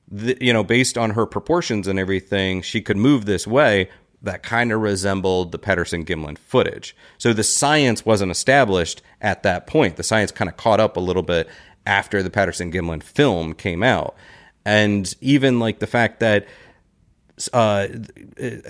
the, you know, based on her proportions and everything, she could move this way. That kind of resembled the Patterson Gimlin footage. So the science wasn't established at that point. The science kind of caught up a little bit after the Patterson Gimlin film came out. And even like the fact that uh,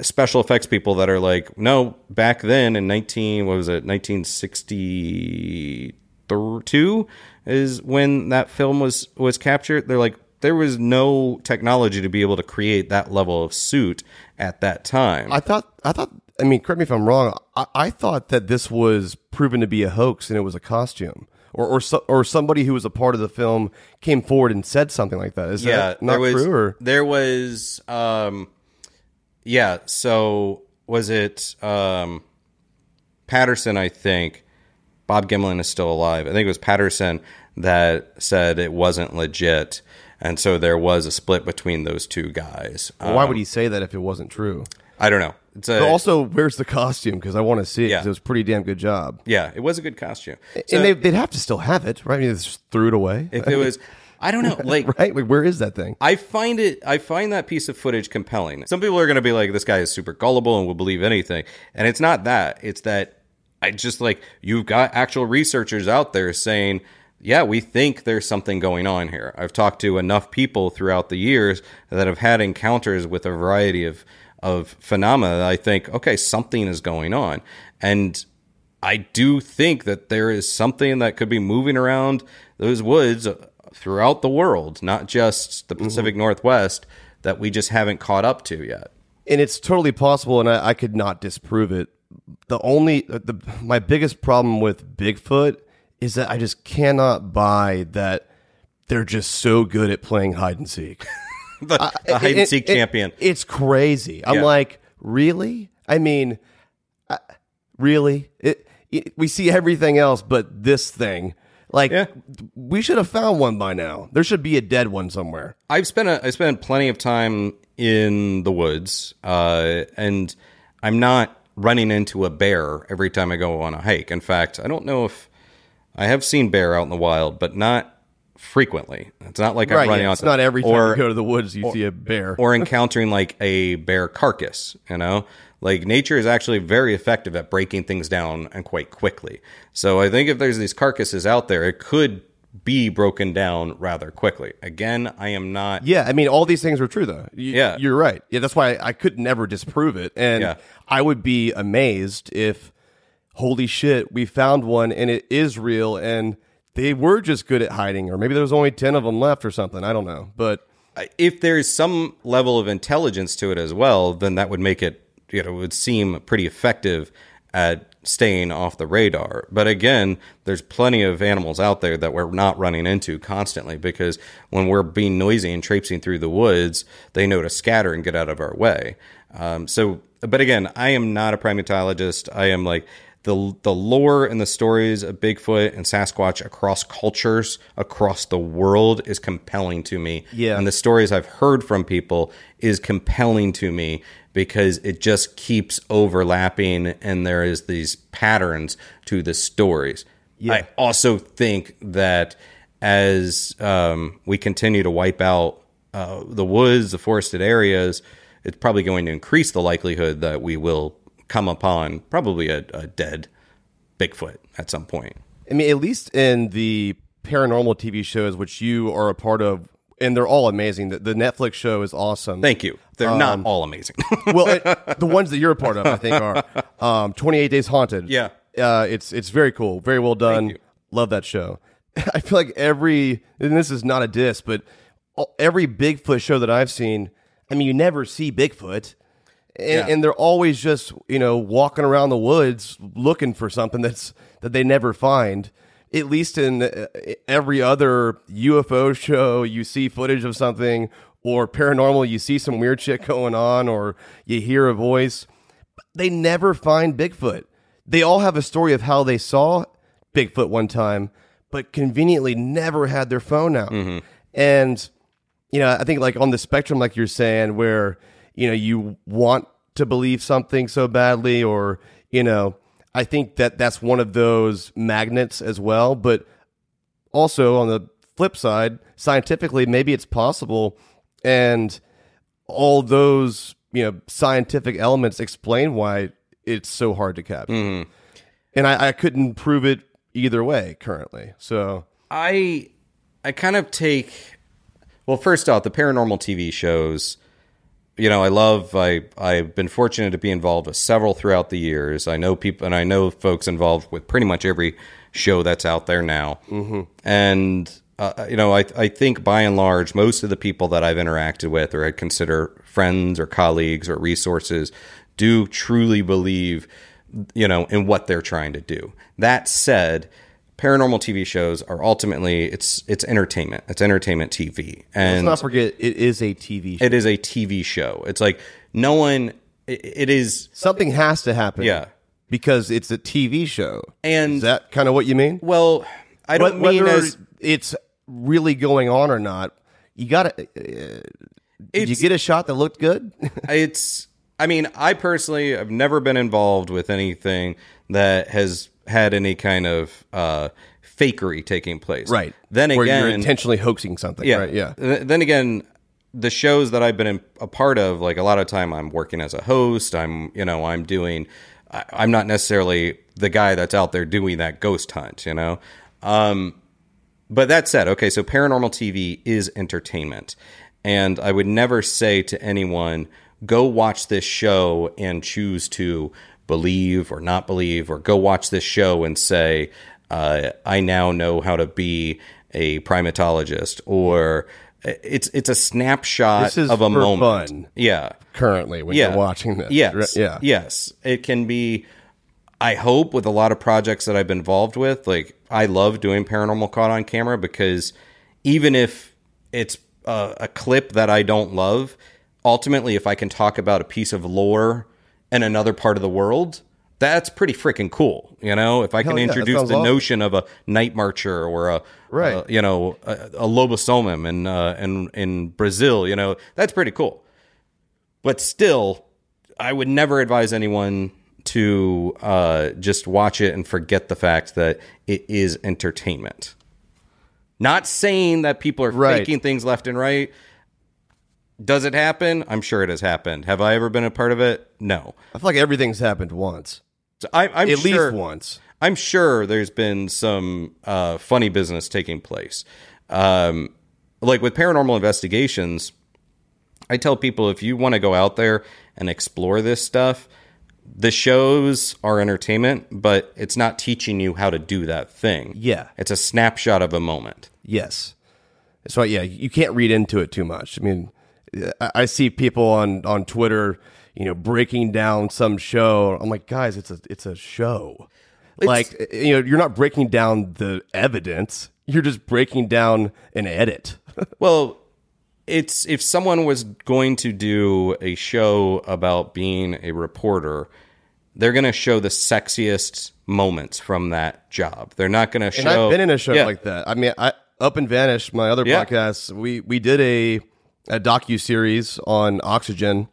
special effects people that are like, no, back then in 19, what was it, 1962 is when that film was, was captured. They're like, there was no technology to be able to create that level of suit at that time. I thought I thought. I mean, correct me if I'm wrong. I, I thought that this was proven to be a hoax and it was a costume, or or so, or somebody who was a part of the film came forward and said something like that. Is yeah, that not there was, true? Or There was, um, yeah. So was it um, Patterson? I think Bob Gimlin is still alive. I think it was Patterson that said it wasn't legit, and so there was a split between those two guys. why Um, would he say that if it wasn't true? I don't know. It's a, But also, where's the costume? Because I want to see it. Yeah. it was a pretty damn good job. yeah, it was a good costume. So and they, they'd have to still have it, right? I mean, they just threw it away. if it was, I don't know, like right, like where is that thing? I find it I find that piece of footage compelling. Some people are going to be like this guy is super gullible and will believe anything. And it's not that. It's that I just like you've got actual researchers out there saying yeah, we think there's something going on here. I've talked to enough people throughout the years that have had encounters with a variety of of phenomena that I think, okay, something is going on. And I do think that there is something that could be moving around those woods throughout the world, not just the Pacific Northwest, that we just haven't caught up to yet. and it's totally possible, and I, I could not disprove it. The only the my biggest problem with Bigfoot is that I just cannot buy that they're just so good at playing hide and seek. The, the hide and seek It- it- champion. it's crazy. I'm Yeah. like, really? I mean, uh, really? It, it, we see everything else, but this thing. Like, Yeah. we should have found one by now. There should be a dead one somewhere. I've spent a, I spent plenty of time in the woods, uh, and I'm not running into a bear every time I go on a hike. In fact, I don't know if I have seen bear out in the wild, but not frequently. It's not like I'm running yeah, out. it's not every time or, you go to the woods you see a bear. or encountering like a bear carcass, you know? Like nature is actually very effective at breaking things down and quite quickly. So I think if there's these carcasses out there, it could be broken down rather quickly. Again, I am not Yeah, I mean, all these things are true, though. You, Yeah. you're right. Yeah, that's why I could never disprove it, and Yeah. I would be amazed if, holy shit, we found one and it is real, and they were just good at hiding, or maybe there was only ten of them left or something. I don't know, but if there's some level of intelligence to it as well, then that would make it, you know, would seem pretty effective at staying off the radar. But again, there's plenty of animals out there that we're not running into constantly because when we're being noisy and traipsing through the woods, they know to scatter and get out of our way. Um, so, but again, I am not a primatologist. I am like, the the lore and the stories of Bigfoot and Sasquatch across cultures across the world is compelling to me. Yeah. And the stories I've heard from people is compelling to me because it just keeps overlapping and there is these patterns to the stories. I also think that as um, we continue to wipe out uh, the woods, the forested areas, it's probably going to increase the likelihood that we will come upon probably a, a dead Bigfoot at some point. I mean, at least in the paranormal TV shows, which you are a part of, and they're all amazing. The, the Netflix show is awesome. Thank you. They're Um, not all amazing. well, it, the ones that you're a part of, I think, are um, 28 Days Haunted. Yeah. uh, it's it's very cool, very well done. Love that show. I feel like every, and this is not a diss, but every Bigfoot show that I've seen, I mean, you never see Bigfoot. And, Yeah. and they're always just you know walking around the woods looking for something that's that they never find. At least in uh, every other UFO show, you see footage of something, or paranormal, you see some weird shit going on, or you hear a voice. They never find Bigfoot. They all have a story of how they saw Bigfoot one time, but conveniently never had their phone out. And you know, I think like on the spectrum, like you're saying, where you know you want to believe something so badly, or you know, I think that that's one of those magnets as well. But also on the flip side, scientifically, maybe it's possible, and all those you know scientific elements explain why it's so hard to capture. Mm-hmm. And I, I couldn't prove it either way currently. So I I kind of take well, first off, the paranormal TV shows. You know, I love. I I've been fortunate to be involved with several throughout the years. I know people, and I know folks involved with pretty much every show that's out there now. Mm-hmm. And uh, you know, I I think by and large, most of the people that I've interacted with, or I consider friends or colleagues or resources, do truly believe, you know, in what they're trying to do. That said, paranormal TV shows are ultimately it's it's entertainment. It's entertainment TV, And let's not forget it is a TV show. it is a TV show. It's like no one. It, it is Something has to happen. Yeah. Because it's a TV show. And- is that kind of what you mean? well. I don't Wh- mean as it's really going on or not, you got to. Uh, did you get a shot that looked good? it's i mean i personally have never been involved with anything that has had any kind of uh fakery taking place Right. then Where again you're intentionally hoaxing something. yeah Right. Yeah. Then again the shows that i've been a part of like a lot of time i'm working as a host i'm you know i'm doing I, i'm not necessarily the guy that's out there doing that ghost hunt you know um but that said, okay, so paranormal TV is entertainment. And I would never say to anyone, go watch this show and choose to believe or not believe, or go watch this show and say, uh, I now know how to be a primatologist, or it's it's a snapshot of a moment. fun. Yeah. currently when Yeah. you're watching this. Yes. Yeah. Yes. It can be. I hope with a lot of projects that I've been involved with, like I love doing paranormal caught on camera because even if it's a, a clip that I don't love, ultimately, if I can talk about a piece of lore in another part of the world, that's pretty freaking cool. You know, if I can yeah, introduce the awesome. notion of a night marcher or a, Right. a, you know, a, a lobisomem in uh, in in Brazil, you know, that's pretty cool. But still, I would never advise anyone to uh, just watch it and forget the fact that it is entertainment. Not saying that people are Right. faking things left and right. Does it happen? I'm sure it has happened. Have I ever been a part of it? No. I feel like everything's happened once, So I, I'm at sure, least once. I'm sure there's been some uh, funny business taking place. Um, like with paranormal investigations, I tell people if you want to go out there and explore this stuff, the shows are entertainment, but it's not teaching you how to do that thing. Yeah. It's a snapshot of a moment. Yes. So yeah, you can't read into it too much. I mean, I see people on on Twitter, you know, breaking down some show. I'm like, guys, it's a it's a show. like you know, you're not breaking down the evidence. You're just breaking down an edit. Well, it's if someone was going to do a show about being a reporter, they're going to show the sexiest moments from that job. They're not going to show. And I've been in a show Yeah. like that. I mean, I Up and Vanished my other Yeah. podcast. We we did a a docu series on oxygen,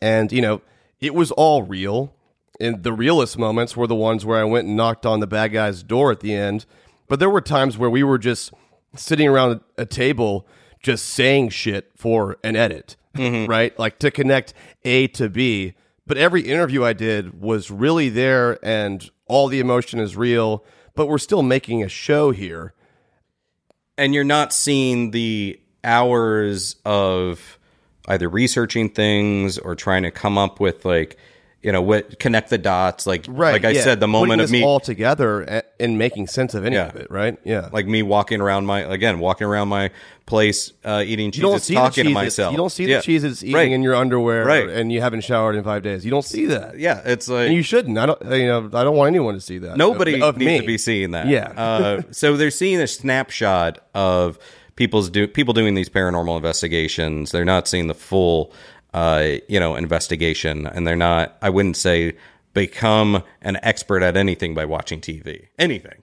and you know it was all real. And the realest moments were the ones where I went and knocked on the bad guy's door at the end. But there were times where we were just sitting around a table, just saying shit for an edit, mm-hmm. right? Like to connect A to B. But every interview I did was really there, and all the emotion is real. But we're still making a show here. and you're not seeing the hours of either researching things or trying to come up with like you know what connect the dots like right, like I yeah. said the moment Putting of me all together and making sense of any Yeah. of it, right? Yeah. like me walking around my again walking around my place uh, eating you don't see talking to myself You don't see Yeah. the cheeses eating Right. in your underwear, Right. and you haven't showered in five days. You don't see that. yeah it's like and you shouldn't. I don't. You know, I don't want anyone to see that. Nobody of, of needs me. to be seeing that. Yeah. uh, so they're seeing a snapshot of people's do people doing these paranormal investigations. They're not seeing the full, uh, you know, investigation, and they're not. I wouldn't say become an expert at anything by watching TV. Anything.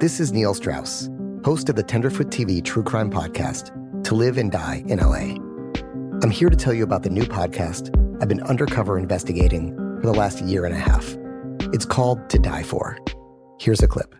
This is Neil Strauss, host of the Tenderfoot TV True Crime Podcast, To Live and Die in LA. I'm here to tell you about the new podcast I've been undercover investigating for the last year and a half. It's called To Die For. Here's a clip.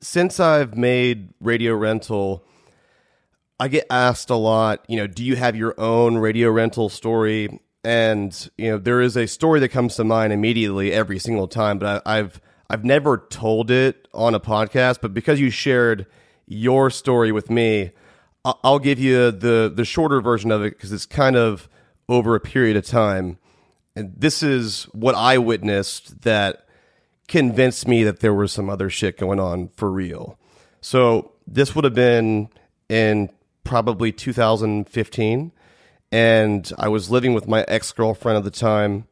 Since I've made radio rental, I get asked a lot, you know, do you have your own radio rental story? And, you know, there is a story that comes to mind immediately every single time, but I, I've I've never told it on a podcast, but because you shared your story with me, I'll give you the the shorter version of it because it's kind of over a period of time. And this is what I witnessed that convinced me that there was some other shit going on for real. So this would have been in probably 2015 and I was living with my ex-girlfriend at the time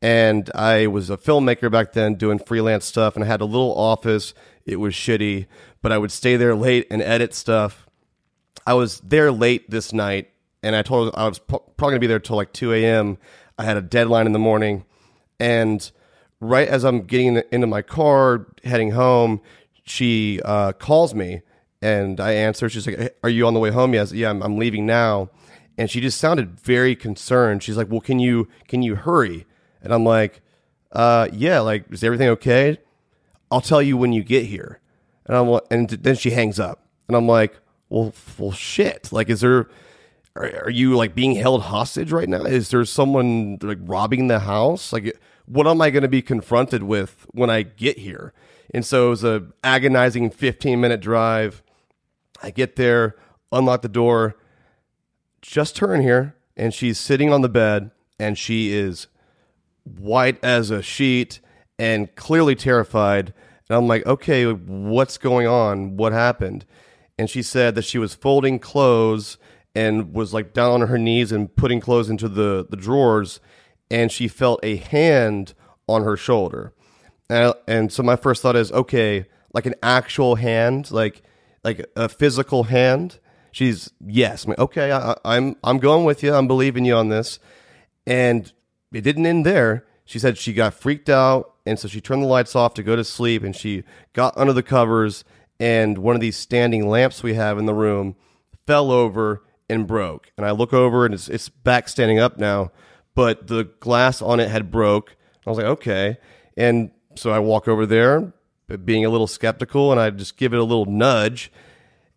and I was a filmmaker back then doing freelance stuff and I had a little office. It was shitty, but I would stay there late and edit stuff. I was there late this night and I told I was probably going to be there till like 2 a.m. I had a deadline in the morning and right as I'm getting into my car heading home, she uh, calls me and I answer. She's like, hey, "Are you on the way home?" Yes. Yeah, I'm, I'm leaving now. And she just sounded very concerned. She's like, "Well, can you can you hurry?" And I'm like, uh, yeah, like, is everything okay? I'll tell you when you get here. And I'm like, and then she hangs up. And I'm like, well, well, shit. Like, is there, are, are you like being held hostage right now? Is there someone like robbing the house? Like, what am I going to be confronted with when I get here? And so it was a agonizing 15 minute drive. I get there, unlock the door, just turn here, and she's sitting on the bed and she is white as a sheet and clearly terrified. And I'm like, okay, what's going on? What happened? And she said that she was folding clothes and was like down on her knees and putting clothes into the, the drawers. And she felt a hand on her shoulder. And, and so my first thought is, okay, like an actual hand, like like a physical hand. She's yes. I'm like, okay, I, I'm I'm going with you. I'm believing you on this. And it didn't end there. She said she got freaked out, and so she turned the lights off to go to sleep, and she got under the covers, and one of these standing lamps we have in the room fell over and broke. And I look over, and it's, it's back standing up now, but the glass on it had broke. I was like, okay. And so I walk over there, being a little skeptical, and I just give it a little nudge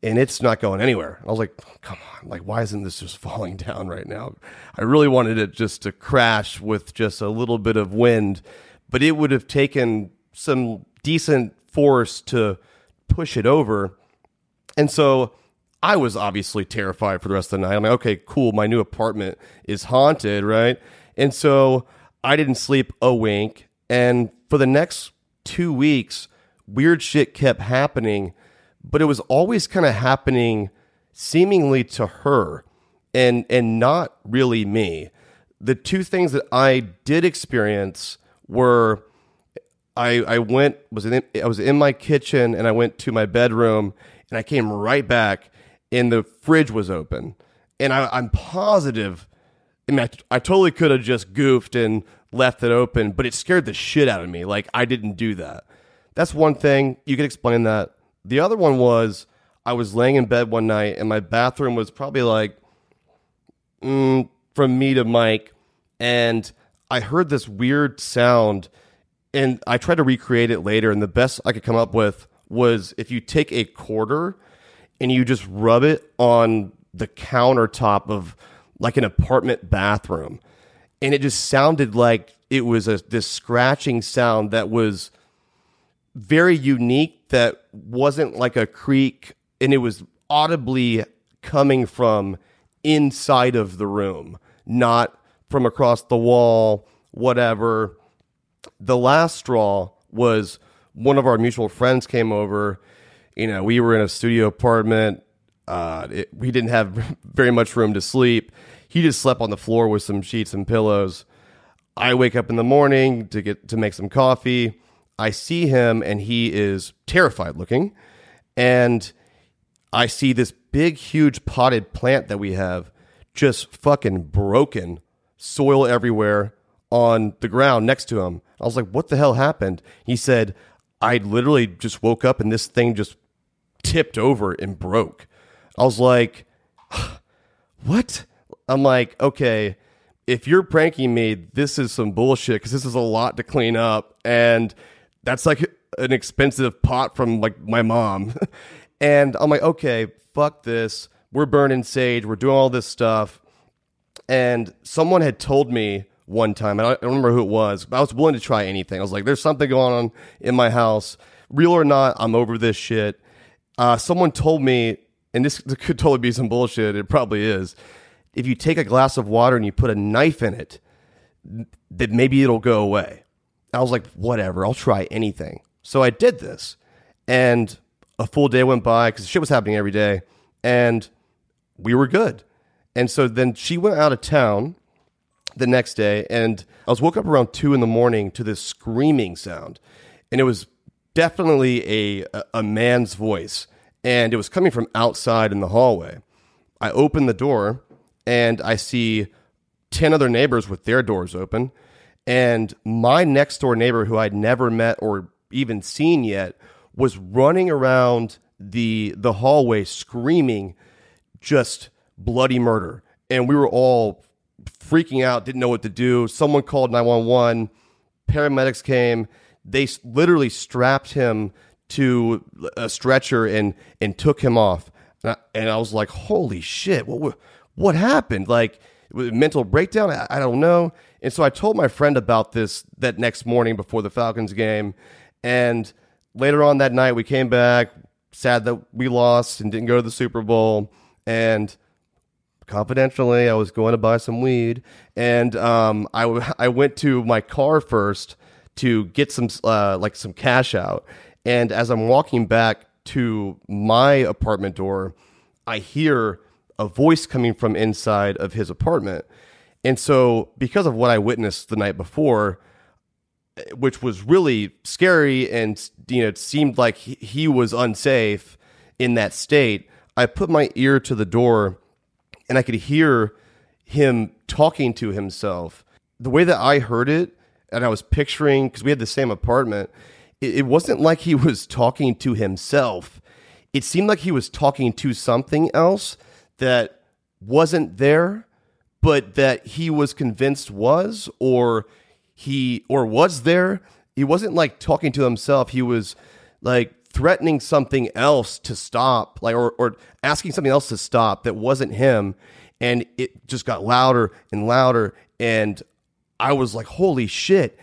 and it's not going anywhere. I was like, come on, like, why isn't this just falling down right now? I really wanted it just to crash with just a little bit of wind, but it would have taken some decent force to push it over. And so I was obviously terrified for the rest of the night. I'm like, okay, cool. My new apartment is haunted, right? And so I didn't sleep a wink. And for the next two weeks, weird shit kept happening but it was always kind of happening seemingly to her and and not really me. The two things that I did experience were I I went was in I was in my kitchen and I went to my bedroom and I came right back and the fridge was open and I, I'm positive. I mean, I, I totally could have just goofed and left it open, but it scared the shit out of me. Like I didn't do that. That's one thing you could explain that. The other one was I was laying in bed one night and my bathroom was probably like mm, from me to Mike, and I heard this weird sound, and I tried to recreate it later, and the best I could come up with was if you take a quarter and you just rub it on the countertop of like an apartment bathroom, and it just sounded like it was a this scratching sound that was very unique that wasn't like a creak and it was audibly coming from inside of the room, not from across the wall, whatever. The last straw was one of our mutual friends came over. You know, we were in a studio apartment. Uh, it, we didn't have very much room to sleep. He just slept on the floor with some sheets and pillows. I wake up in the morning to get to make some coffee. I see him and he is terrified looking. And I see this big, huge potted plant that we have just fucking broken, soil everywhere on the ground next to him. I was like, what the hell happened? He said, I literally just woke up and this thing just tipped over and broke. I was like, what? I'm like, okay, if you're pranking me, this is some bullshit because this is a lot to clean up. And that's like an expensive pot from like my mom. and I'm like, okay, fuck this. We're burning sage. We're doing all this stuff. And someone had told me one time, and I don't remember who it was, but I was willing to try anything. I was like, there's something going on in my house. Real or not, I'm over this shit. Uh, someone told me, and this could totally be some bullshit. It probably is. If you take a glass of water and you put a knife in it, that maybe it'll go away. I was like, whatever, I'll try anything. So I did this, and a full day went by because shit was happening every day, and we were good. And so then she went out of town the next day, and I was woke up around two in the morning to this screaming sound, and it was definitely a a man's voice, and it was coming from outside in the hallway. I open the door, and I see ten other neighbors with their doors open, and my next door neighbor, who I'd never met or even seen yet, was running around the the hallway screaming, just bloody murder, and we were all freaking out, didn't know what to do. Someone called 911. Paramedics came. They literally strapped him to a stretcher and and took him off. And I, and I was like, "Holy shit! What what happened? Like mental breakdown? I, I don't know." And so I told my friend about this that next morning before the Falcons game. And later on that night, we came back, sad that we lost and didn't go to the Super Bowl. And confidentially, I was going to buy some weed, and um, I, w- I went to my car first to get some uh, like some cash out. And as I'm walking back to my apartment door, I hear a voice coming from inside of his apartment. And so, because of what I witnessed the night before, which was really scary and you know it seemed like he, was unsafe in that state, I put my ear to the door and I could hear him talking to himself. The way that I heard it, and I was picturing because we had the same apartment, it, wasn't like he was talking to himself. It seemed like he was talking to something else that wasn't there, but that he was convinced was, or he or was there. He wasn't like talking to himself. He was like threatening something else to stop, like or, or asking something else to stop that wasn't him, and it just got louder and louder, and I was like, "Holy shit!"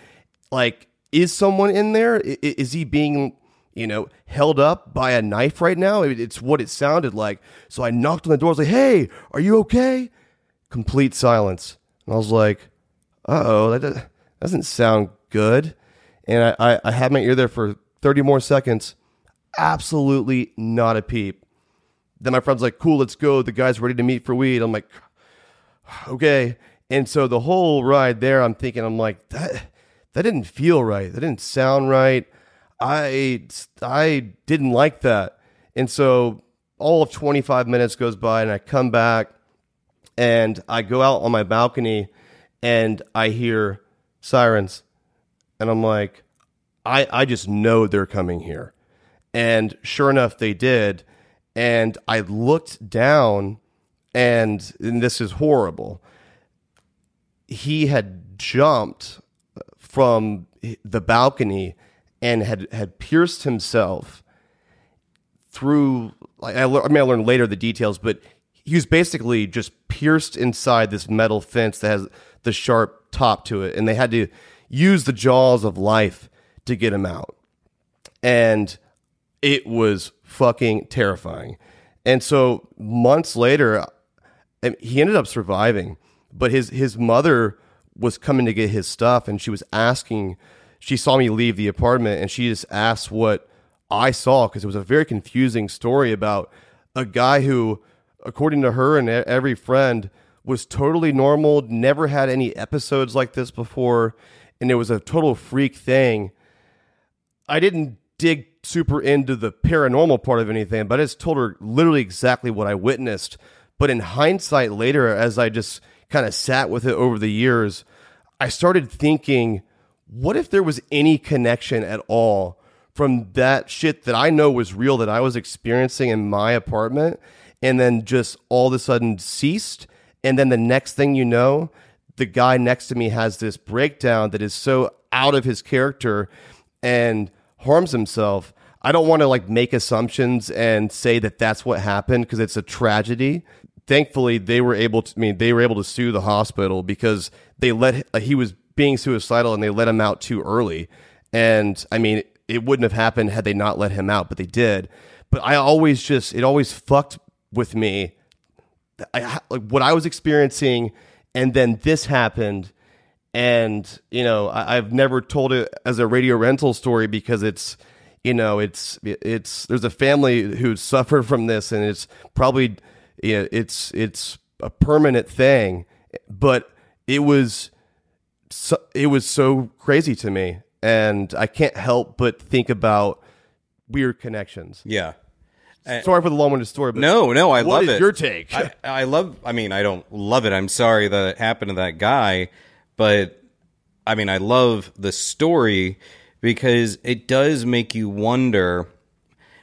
Like, is someone in there? Is he being you know, held up by a knife right now. It's what it sounded like. So I knocked on the door. I was like, "Hey, are you okay?" Complete silence. And I was like, "Uh oh, that doesn't sound good." And I, I, I had my ear there for thirty more seconds, absolutely not a peep. Then my friend's like, cool, let's go. The guy's ready to meet for weed. I'm like, okay. And so the whole ride there, I'm thinking, I'm like, that that didn't feel right. That didn't sound right. I I didn't like that. And so all of 25 minutes goes by and I come back and I go out on my balcony and I hear sirens. And I'm like, I, I just know they're coming here. And sure enough, they did. And I looked down, and, and this is horrible. He had jumped from the balcony and had, had pierced himself through. Like I, I mean, I learned later the details, but he was basically just pierced inside this metal fence that has the sharp top to it, and they had to use the jaws of life to get him out. And it was fucking terrifying. And so months later, he ended up surviving, but his his mother was coming to get his stuff, and she was asking. She saw me leave the apartment, and she just asked what I saw because it was a very confusing story about a guy who, according to her and every friend, was totally normal, never had any episodes like this before, and it was a total freak thing. I didn't dig super into the paranormal part of anything, but I just told her literally exactly what I witnessed. But in hindsight, later, as I just kind of sat with it over the years, I started thinking, what if there was any connection at all from that shit that I know was real that I was experiencing in my apartment and then just all of a sudden ceased? And then the next thing you know, the guy next to me has this breakdown that is so out of his character and harms himself. I don't want to like make assumptions and say that that's what happened because it's a tragedy. Thankfully, they were able to. I mean, they were able to sue the hospital because they let he was being suicidal and they let him out too early. And I mean, it wouldn't have happened had they not let him out, but they did. But I always just it always fucked with me. I, like what I was experiencing, and then this happened, and you know I, I've never told it as a radio rental story because it's you know it's it's there's a family who suffered from this, and it's probably it's it's a permanent thing, but it was so, it was so crazy to me, and I can't help but think about weird connections. Yeah. Uh, sorry for the long-winded story, but No, no, I love it. Your take? I, I love. I mean, I don't love it. I'm sorry that it happened to that guy, but I mean, I love the story because it does make you wonder.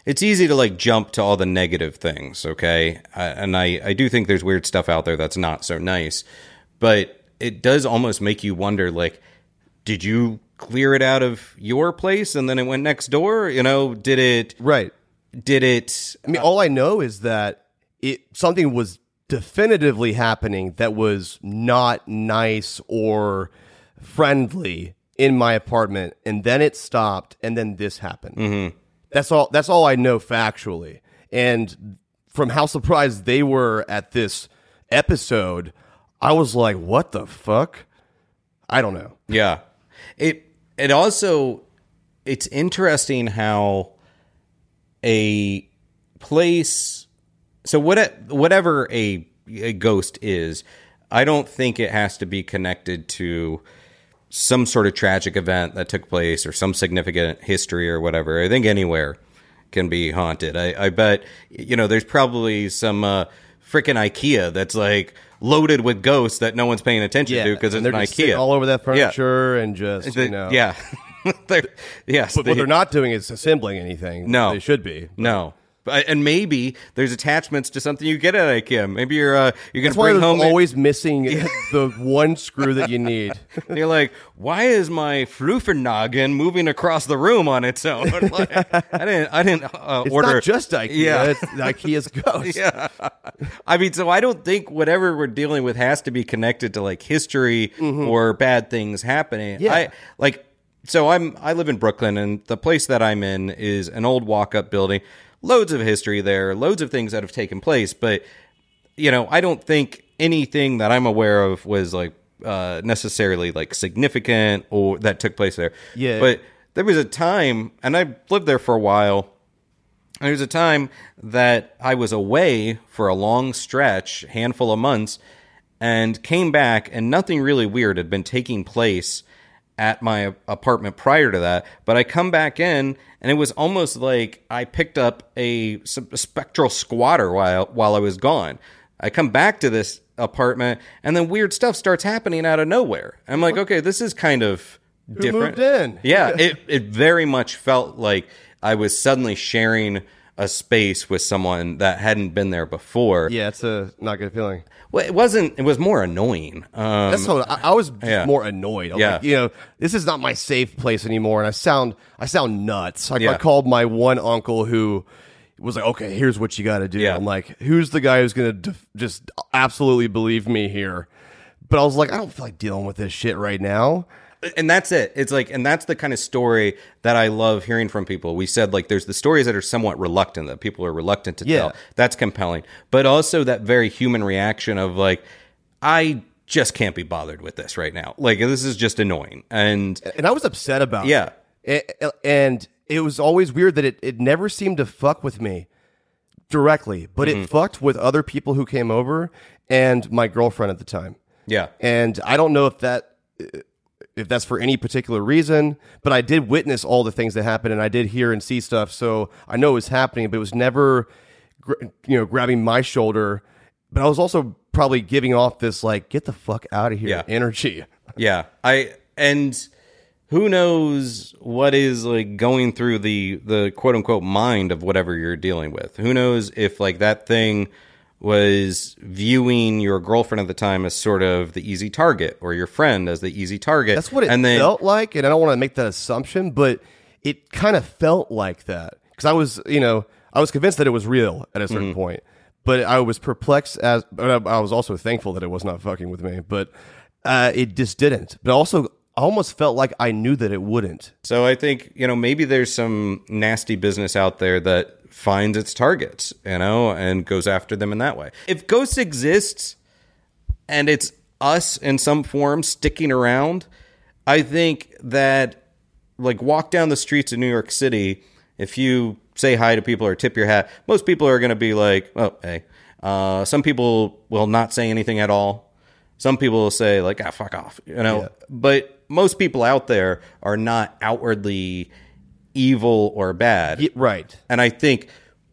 It's easy to like jump to all the negative things, okay? And I I do think there's weird stuff out there that's not so nice, but it does almost make you wonder, like, did you clear it out of your place and then it went next door? You know, did it? right. Did it? I mean, uh, all I know is that it something was definitively happening that was not nice or friendly in my apartment, and then it stopped, and then this happened. Mm-hmm. That's all. That's all I know factually, and from how surprised they were at this episode, I was like, "What the fuck?" I don't know. Yeah. It it also it's interesting how a place so what whatever a, a ghost is, I don't think it has to be connected to some sort of tragic event that took place or some significant history or whatever. I think anywhere can be haunted. I, I bet you know there's probably some uh, freaking IKEA that's like loaded with ghosts that no one's paying attention to because it's an they're just IKEA all over that Yeah. furniture and just The- you know, yeah. They're- yes. But they- what they're not doing is assembling anything. No. they should be. No. And maybe there's attachments to something you get at IKEA. Maybe you're uh, you're gonna That's bring home. always missing the one screw that you need. and you're like, why is my Fluffernagen moving across the room on its own? Like, I didn't. I didn't uh, It's order. not just IKEA. Yeah. It's IKEA's ghost. yeah. I mean, so I don't think whatever we're dealing with has to be connected to like history or bad things happening. Mm-hmm. Yeah. I like so I'm I live in Brooklyn and the place that I'm in is an old walk-up building. Loads of history there, loads of things that have taken place, but you know, I don't think anything that I'm aware of was like uh necessarily like significant or that took place there. Yeah. But there was a time and I lived there for a while there was a time that I was away for a long stretch, handful of months, and came back, and nothing really weird had been taking place at my apartment prior to that. But I come back in, and it was almost like I picked up a spectral squatter while while I was gone. I come back to this apartment, and then weird stuff starts happening out of nowhere. I'm like, okay, this is kind of different. moved in? Yeah, it it very much felt like I was suddenly sharing a space with someone that hadn't been there before. Yeah, it's a not good feeling. Well, it wasn't. It was more annoying. Um, That's what I, I was yeah. more annoyed. I was Yeah. like, you know, this is not my safe place anymore, and I sound I sound nuts. Like Yeah. I called my one uncle who was like, "Okay, here's what you got to do." Yeah. I'm like, "Who's the guy who's gonna def- just absolutely believe me here?" But I was like, I don't feel like dealing with this shit right now. And that's it. It's like, and that's the kind of story that I love hearing from people. We said like, there's the stories that are somewhat reluctant that people are reluctant to Yeah. tell. That's compelling, but also that very human reaction of like, I just can't be bothered with this right now. Like this is just annoying, and and I was upset about Yeah. it. A- And it was always weird that it, it never seemed to fuck with me. directly, but Mm-hmm. it fucked with other people who came over and my girlfriend at the time. Yeah. And I don't know if that if that's for any particular reason, but I did witness all the things that happened and I did hear and see stuff, so I know it was happening, but it was never you know grabbing my shoulder, but I was also probably giving off this like get the fuck out of here Yeah. energy. Yeah. I and who knows what is like going through the the quote unquote mind of whatever you're dealing with. Who knows if like that thing was viewing your girlfriend at the time as sort of the easy target or your friend as the easy target. That's what it and then felt like, and I don't want to make that assumption, but it kind of felt like that because I was, you know, I was convinced that it was real at a certain point, but I was perplexed as, but I, I was also thankful that it was not fucking with me, but uh, it just didn't. But also, I almost felt like I knew that it wouldn't. So I think, you know, maybe there's some nasty business out there that finds its targets, you know, and goes after them in that way. If ghosts exists and it's us in some form sticking around, I think that like walk down the streets of New York City, if you say hi to people or tip your hat, most people are going to be like, "Oh, hey." Uh, some people will not say anything at all. Some people will say like, "Ah, fuck off," you know. Yeah. But most people out there are not outwardly evil or bad, right. and I think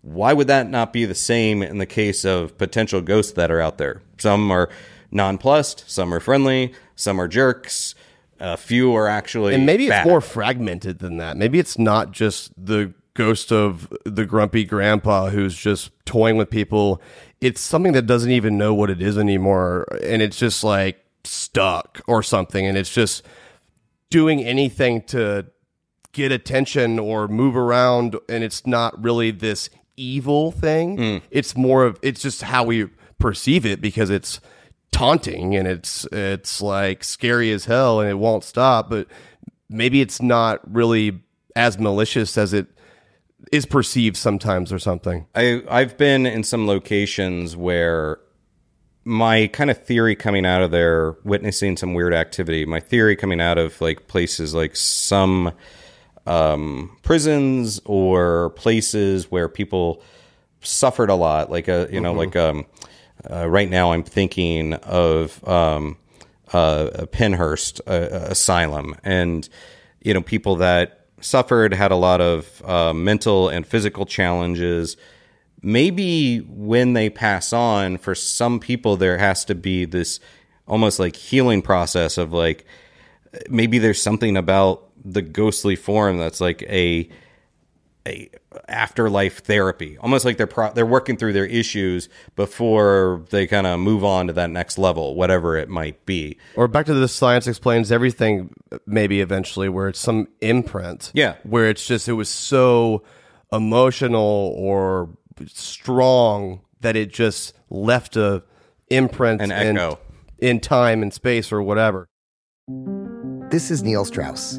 why would that not be the same in the case of potential ghosts that are out there? Some are nonplussed, some are friendly, some are jerks. A few are actually And maybe it's bad. more fragmented than that. Maybe it's not just the ghost of the grumpy grandpa who's just toying with people. It's something that doesn't even know what it is anymore. And it's just like stuck or something. And it's just doing anything to get attention or move around. And it's not really this evil thing. Mm. It's more of, it's just how we perceive it because it's taunting and it's it's like scary as hell and it won't stop but maybe it's not really as malicious as it is perceived sometimes or something I I've been in some locations where my kind of theory coming out of there, witnessing some weird activity. My theory coming out of like places like some um, prisons or places where people suffered a lot, like a you know like um uh, right now I'm thinking of um uh, a Pennhurst uh, asylum. And you know people that suffered had a lot of uh, mental and physical challenges. Maybe when they pass on for some people there has to be this almost like healing process of like maybe there's something about the ghostly form that's like a a afterlife therapy almost like they're pro- they're working through their issues before they kind of move on to that next level whatever it might be or back to the science explains everything maybe eventually where it's some imprint Yeah. where it's just it was so emotional or strong that it just left a imprint An in- echo. in time and space or whatever This is Neil Strauss,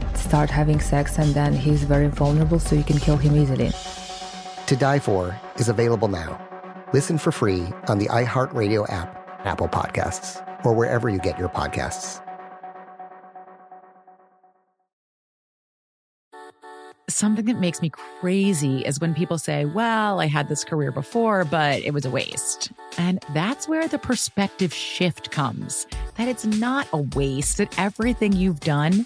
start having sex, and then he's very vulnerable, so you can kill him easily. To Die For is available now. Listen for free on the iHeartRadio app, Apple Podcasts, or wherever you get your podcasts. Something that makes me crazy is when people say, Well, I had this career before, but it was a waste. And that's where the perspective shift comes that it's not a waste, that everything you've done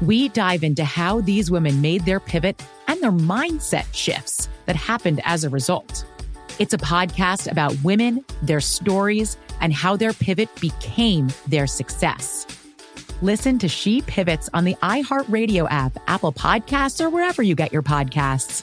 We dive into how these women made their pivot and their mindset shifts that happened as a result. It's a podcast about women, their stories, and how their pivot became their success. Listen to She Pivots on the iHeartRadio app, Apple Podcasts, or wherever you get your podcasts.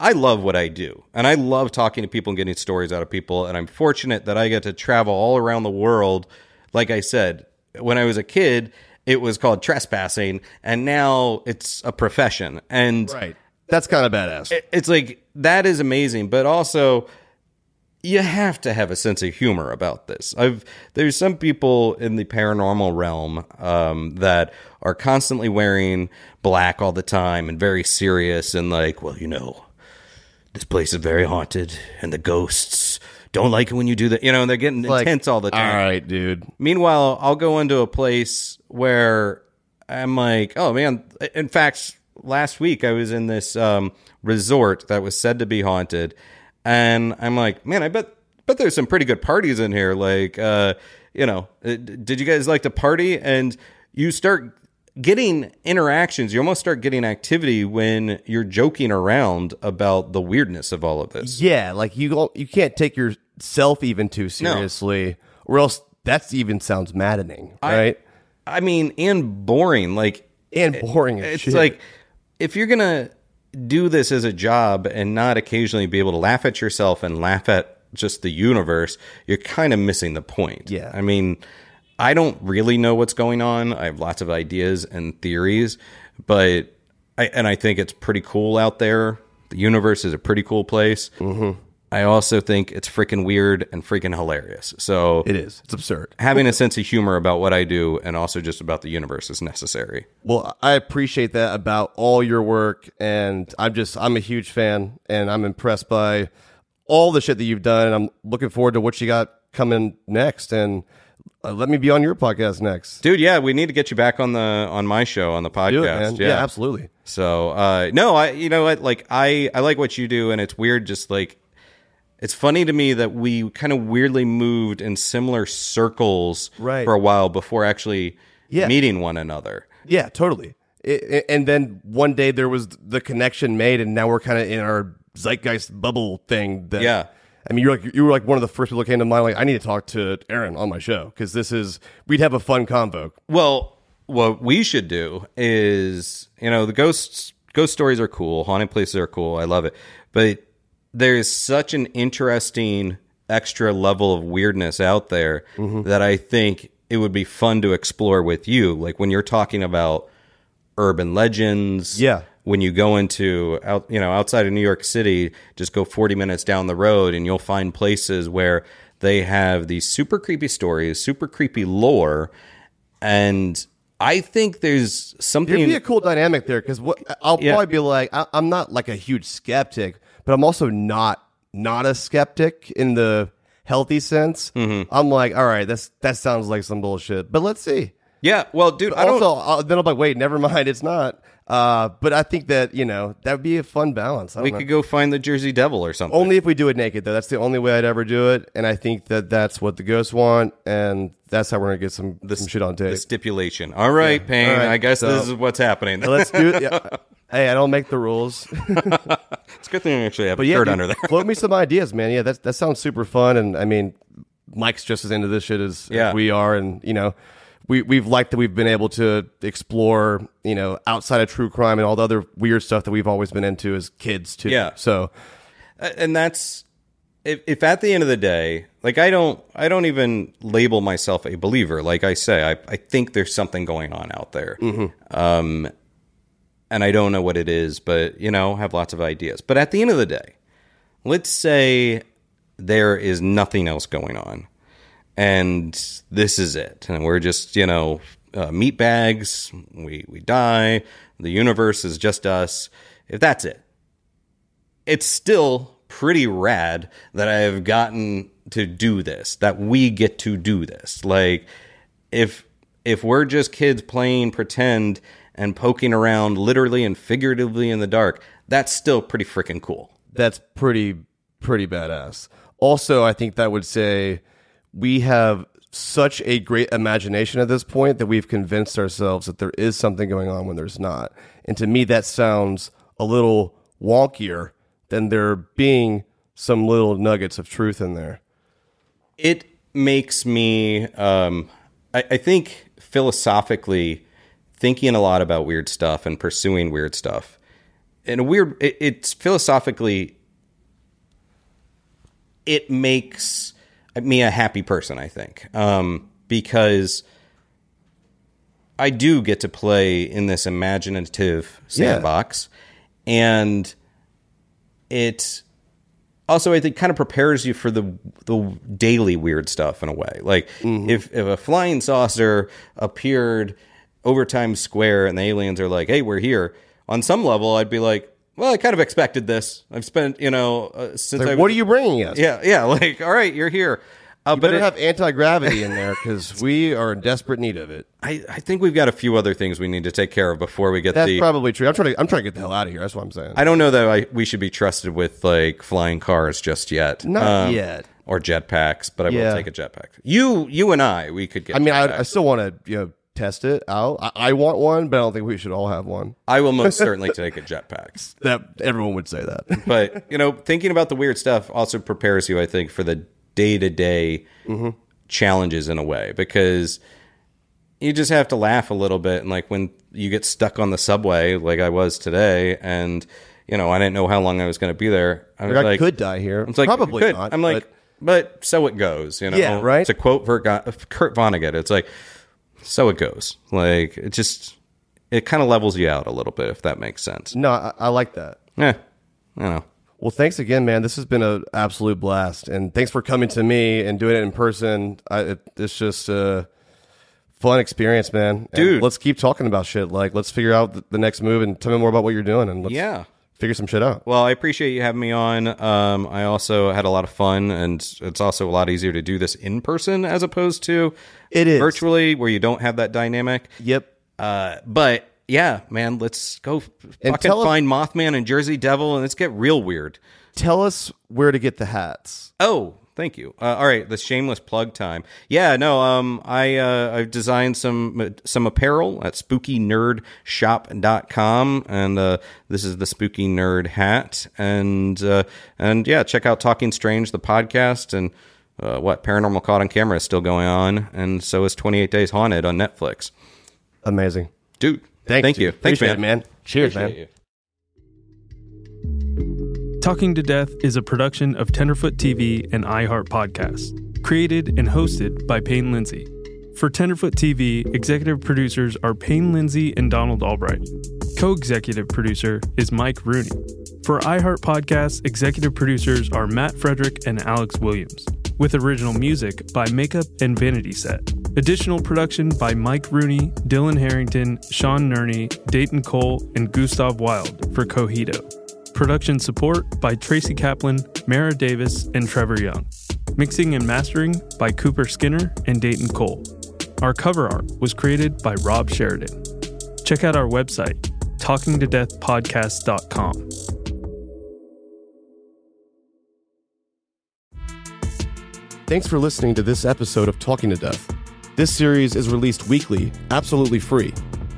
I love what I do, and I love talking to people and getting stories out of people. And I'm fortunate that I get to travel all around the world. Like I said, when I was a kid, it was called trespassing, and now it's a profession. And Right. That's kind of badass. it- it's like that is amazing, but also you have to have a sense of humor about this. I've there's some people in the paranormal realm um, that are constantly wearing black all the time and very serious and like, well, you know, this place is very haunted and the ghosts don't like it when you do that. You know, and they're getting Like, intense all the time. All right, dude. Meanwhile, I'll go into a place where I'm like, oh man. In fact, last week I was in this um, resort that was said to be haunted, and I'm like, man, I bet bet there's some pretty good parties in here. Like, uh, you know, uh, did you guys like to party? And you start getting interactions. You almost start getting activity when you're joking around about the weirdness of all of this. Yeah, like you you can't take yourself even too seriously, or else that's even sounds maddening, right? I mean, and boring. Like and boring as it's shit. like if you're gonna do this as a job and not occasionally be able to laugh at yourself and laugh at just the universe, you're kind of missing the point. Yeah. I mean, I don't really know what's going on. I have lots of ideas and theories, but I and I think it's pretty cool out there. The universe is a pretty cool place. Mm-hmm. I also think it's freaking weird and freaking hilarious. So it is. It's absurd. having a sense of humor about what I do and also just about the universe is necessary. Well, I appreciate that about all your work, and I'm just I'm a huge fan, and I'm impressed by all the shit that you've done. And I'm looking forward to what you got coming next, and uh, let me be on your podcast next. Dude, yeah, we need to get you back on the on my show on the podcast. It. Yeah. Yeah, absolutely. So, uh, no, I you know what, like I I like what you do, and it's weird, just like it's funny to me that we kind of weirdly moved in similar circles Right. for a while before actually Yeah. meeting one another. Yeah, totally. I- I- and then one day there was the connection made, and now we're kind of in our zeitgeist bubble thing. That, Yeah. I mean, you're like you were like one of the first people that came to mind. Like, I need to talk to Aaron on my show because this is we'd have a fun convo. Well, what we should do is, you know, the ghosts ghost stories are cool, haunted places are cool. I love it. But there's such an interesting extra level of weirdness out there mm-hmm. that I think it would be fun to explore with you. Like when you're talking about urban legends. Yeah. When you go into out, you know, outside of New York City, just go 40 minutes down the road and you'll find places where they have these super creepy stories, super creepy lore, and I think there's something. There'd be a cool dynamic there because I'll Yeah. probably be like, I, I'm not like a huge skeptic, but I'm also not not a skeptic in the healthy sense. Mm-hmm. I'm like, all right, that's that sounds like some bullshit, but let's see. yeah, well, dude, I don't. also, uh, then I'm like, wait, never mind, it's not. Uh, but I think that you know that would be a fun balance. We know. could go find the Jersey Devil or something. Only if we do it naked, though. That's the only way I'd ever do it, and I think that that's what the ghosts want, and that's how we're gonna get some some shit on tape. the stipulation. All right, Payne. All right, I guess so- this is what's happening. Let's do it. Yeah. hey, I don't make the rules, it's a good thing I actually have but a yeah, shirt under there. float me some ideas, man. Yeah, that that sounds super fun, and I mean, Mike's just as into this shit as, as we are, and you know. We, we've liked that we've been able to explore, you know, outside of true crime and all the other weird stuff that we've always been into as kids too. Yeah. So and that's if, if at the end of the day like i don't i don't even label myself a believer. Like i say i, I think there's something going on out there. Um, and i don't know what it is but you know have lots of ideas. But at the end of the day let's say there is nothing else going on and this is it and we're just you know uh, meat bags we we die the universe is just us if that's it it's still pretty rad that I have gotten to do this, that we get to do this. Like, if if we're just kids playing pretend and poking around literally and figuratively in the dark, that's still pretty freaking cool. That's pretty pretty badass. Also, I think that would say we have such a great imagination at this point that we've convinced ourselves that there is something going on when there's not. And to me, that sounds a little wonkier than there being some little nuggets of truth in there. It makes me, um, I, I think philosophically, thinking a lot about weird stuff and pursuing weird stuff. In a weird, it, it's philosophically, it makes me a happy person, I think, um, because I do get to play in this imaginative sandbox, and it also I think kind of prepares you for the the daily weird stuff in a way. Like if if a flying saucer appeared over Times Square and the aliens are like, "Hey, we're here," on some level, I'd be like. Well, I kind of expected this. I've spent, you know, uh, since Like, I what are you bringing us? Yeah, yeah. Like, all right, you're here. Uh, You but better it- have anti gravity in there because we are in desperate need of it. I, I think we've got a few other things we need to take care of before we get That's the. probably true. I'm trying to I'm trying to get the hell out of here. That's what I'm saying. I don't know that I, we should be trusted with like flying cars just yet. Um, Not yet. Or jetpacks, but I Yeah. will take a jetpack. You, you and I, we could get. I mean, I, I still want to you know test it out. I, I want one, but I don't think we should all have one. I will most certainly take a jetpack. That everyone would say that. But you know, thinking about the weird stuff also prepares you, I think, for the day to day challenges in a way because you just have to laugh a little bit. And like when you get stuck on the subway, like I was today, and you know, I didn't know how long I was going to be there. I was Like, like, I could die here. It's like Probably could. not. I'm like, but, so it goes. You know, Yeah, right? To quote Kurt Vonnegut, it's like, so it goes. Like it just, it kind of levels you out a little bit, if that makes sense. no, I, I like that. Yeah, I know. Well, thanks again, man. This has been an absolute blast, and thanks for coming to me and doing it in person. I, it, it's just a fun experience, man. And Dude. let's keep talking about shit. Like, let's figure out the, the next move and tell me more about what you're doing, and let's Yeah. Figure some shit out. Well, I appreciate you having me on. Um, I also had a lot of fun, and it's also a lot easier to do this in person as opposed to It is. virtually, where you don't have that dynamic. Yep. Uh, but yeah, man, let's go And fucking us- find Mothman and Jersey Devil, and let's get real weird. Tell us where to get the hats. Oh, thank you. Uh, all right, the shameless plug time. Yeah, no, um, I uh, I've designed some some apparel at spookynerdshop.com, and uh, this is the spooky nerd hat, and uh, and yeah, check out Talking Strange, the podcast, and uh, what Paranormal Caught on Camera is still going on, and so is Twenty Eight Days Haunted on Netflix. Amazing. Dude, Thanks, thank dude. you, thanks, Appreciate man. it, man. Cheers, Appreciate man. you. Talking to Death is a production of Tenderfoot TV and iHeart Podcasts, created and hosted by Payne Lindsay. For Tenderfoot TV, executive producers are Payne Lindsay and Donald Albright. Co executive producer is Mike Rooney. For iHeart Podcasts, executive producers are Matt Frederick and Alex Williams, with original music by Makeup and Vanity Set. Additional production by Mike Rooney, Dylan Harrington, Sean Nerney, Dayton Cole, and Gustav Wild for Cogito. Production support by Tracy Kaplan, Mara Davis, and Trevor Young. Mixing and mastering by Cooper Skinner and Dayton Cole. Our cover art was created by Rob Sheridan. Check out our website, talkingtodeathpodcast.com. Thanks for listening to this episode of Talking to Death. This series is released weekly, absolutely free.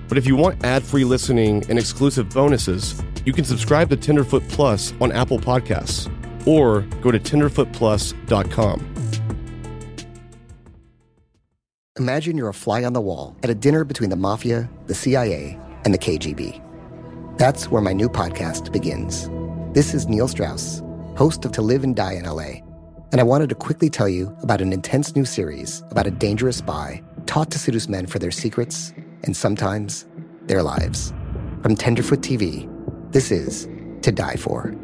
But if you want ad free listening and exclusive bonuses, you can subscribe to Tenderfoot Plus on Apple Podcasts or go to tenderfootplus.com. Imagine you're a fly on the wall at a dinner between the mafia, the CIA, and the KGB. That's where my new podcast begins. This is Neil Strauss, host of To Live and Die in LA, and I wanted to quickly tell you about an intense new series about a dangerous spy taught to seduce men for their secrets and sometimes their lives. From Tenderfoot TV, this is To Die For.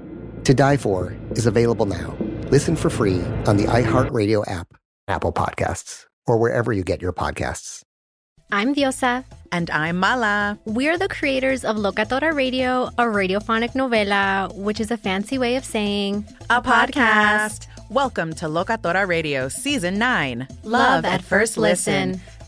To Die For is available now. Listen for free on the iHeartRadio app, Apple Podcasts, or wherever you get your podcasts. I'm Diosa. And I'm Mala. We're the creators of Locatora Radio, a radiophonic novela, which is a fancy way of saying A podcast. Welcome to Locatora Radio Season 9 Love at First Listen.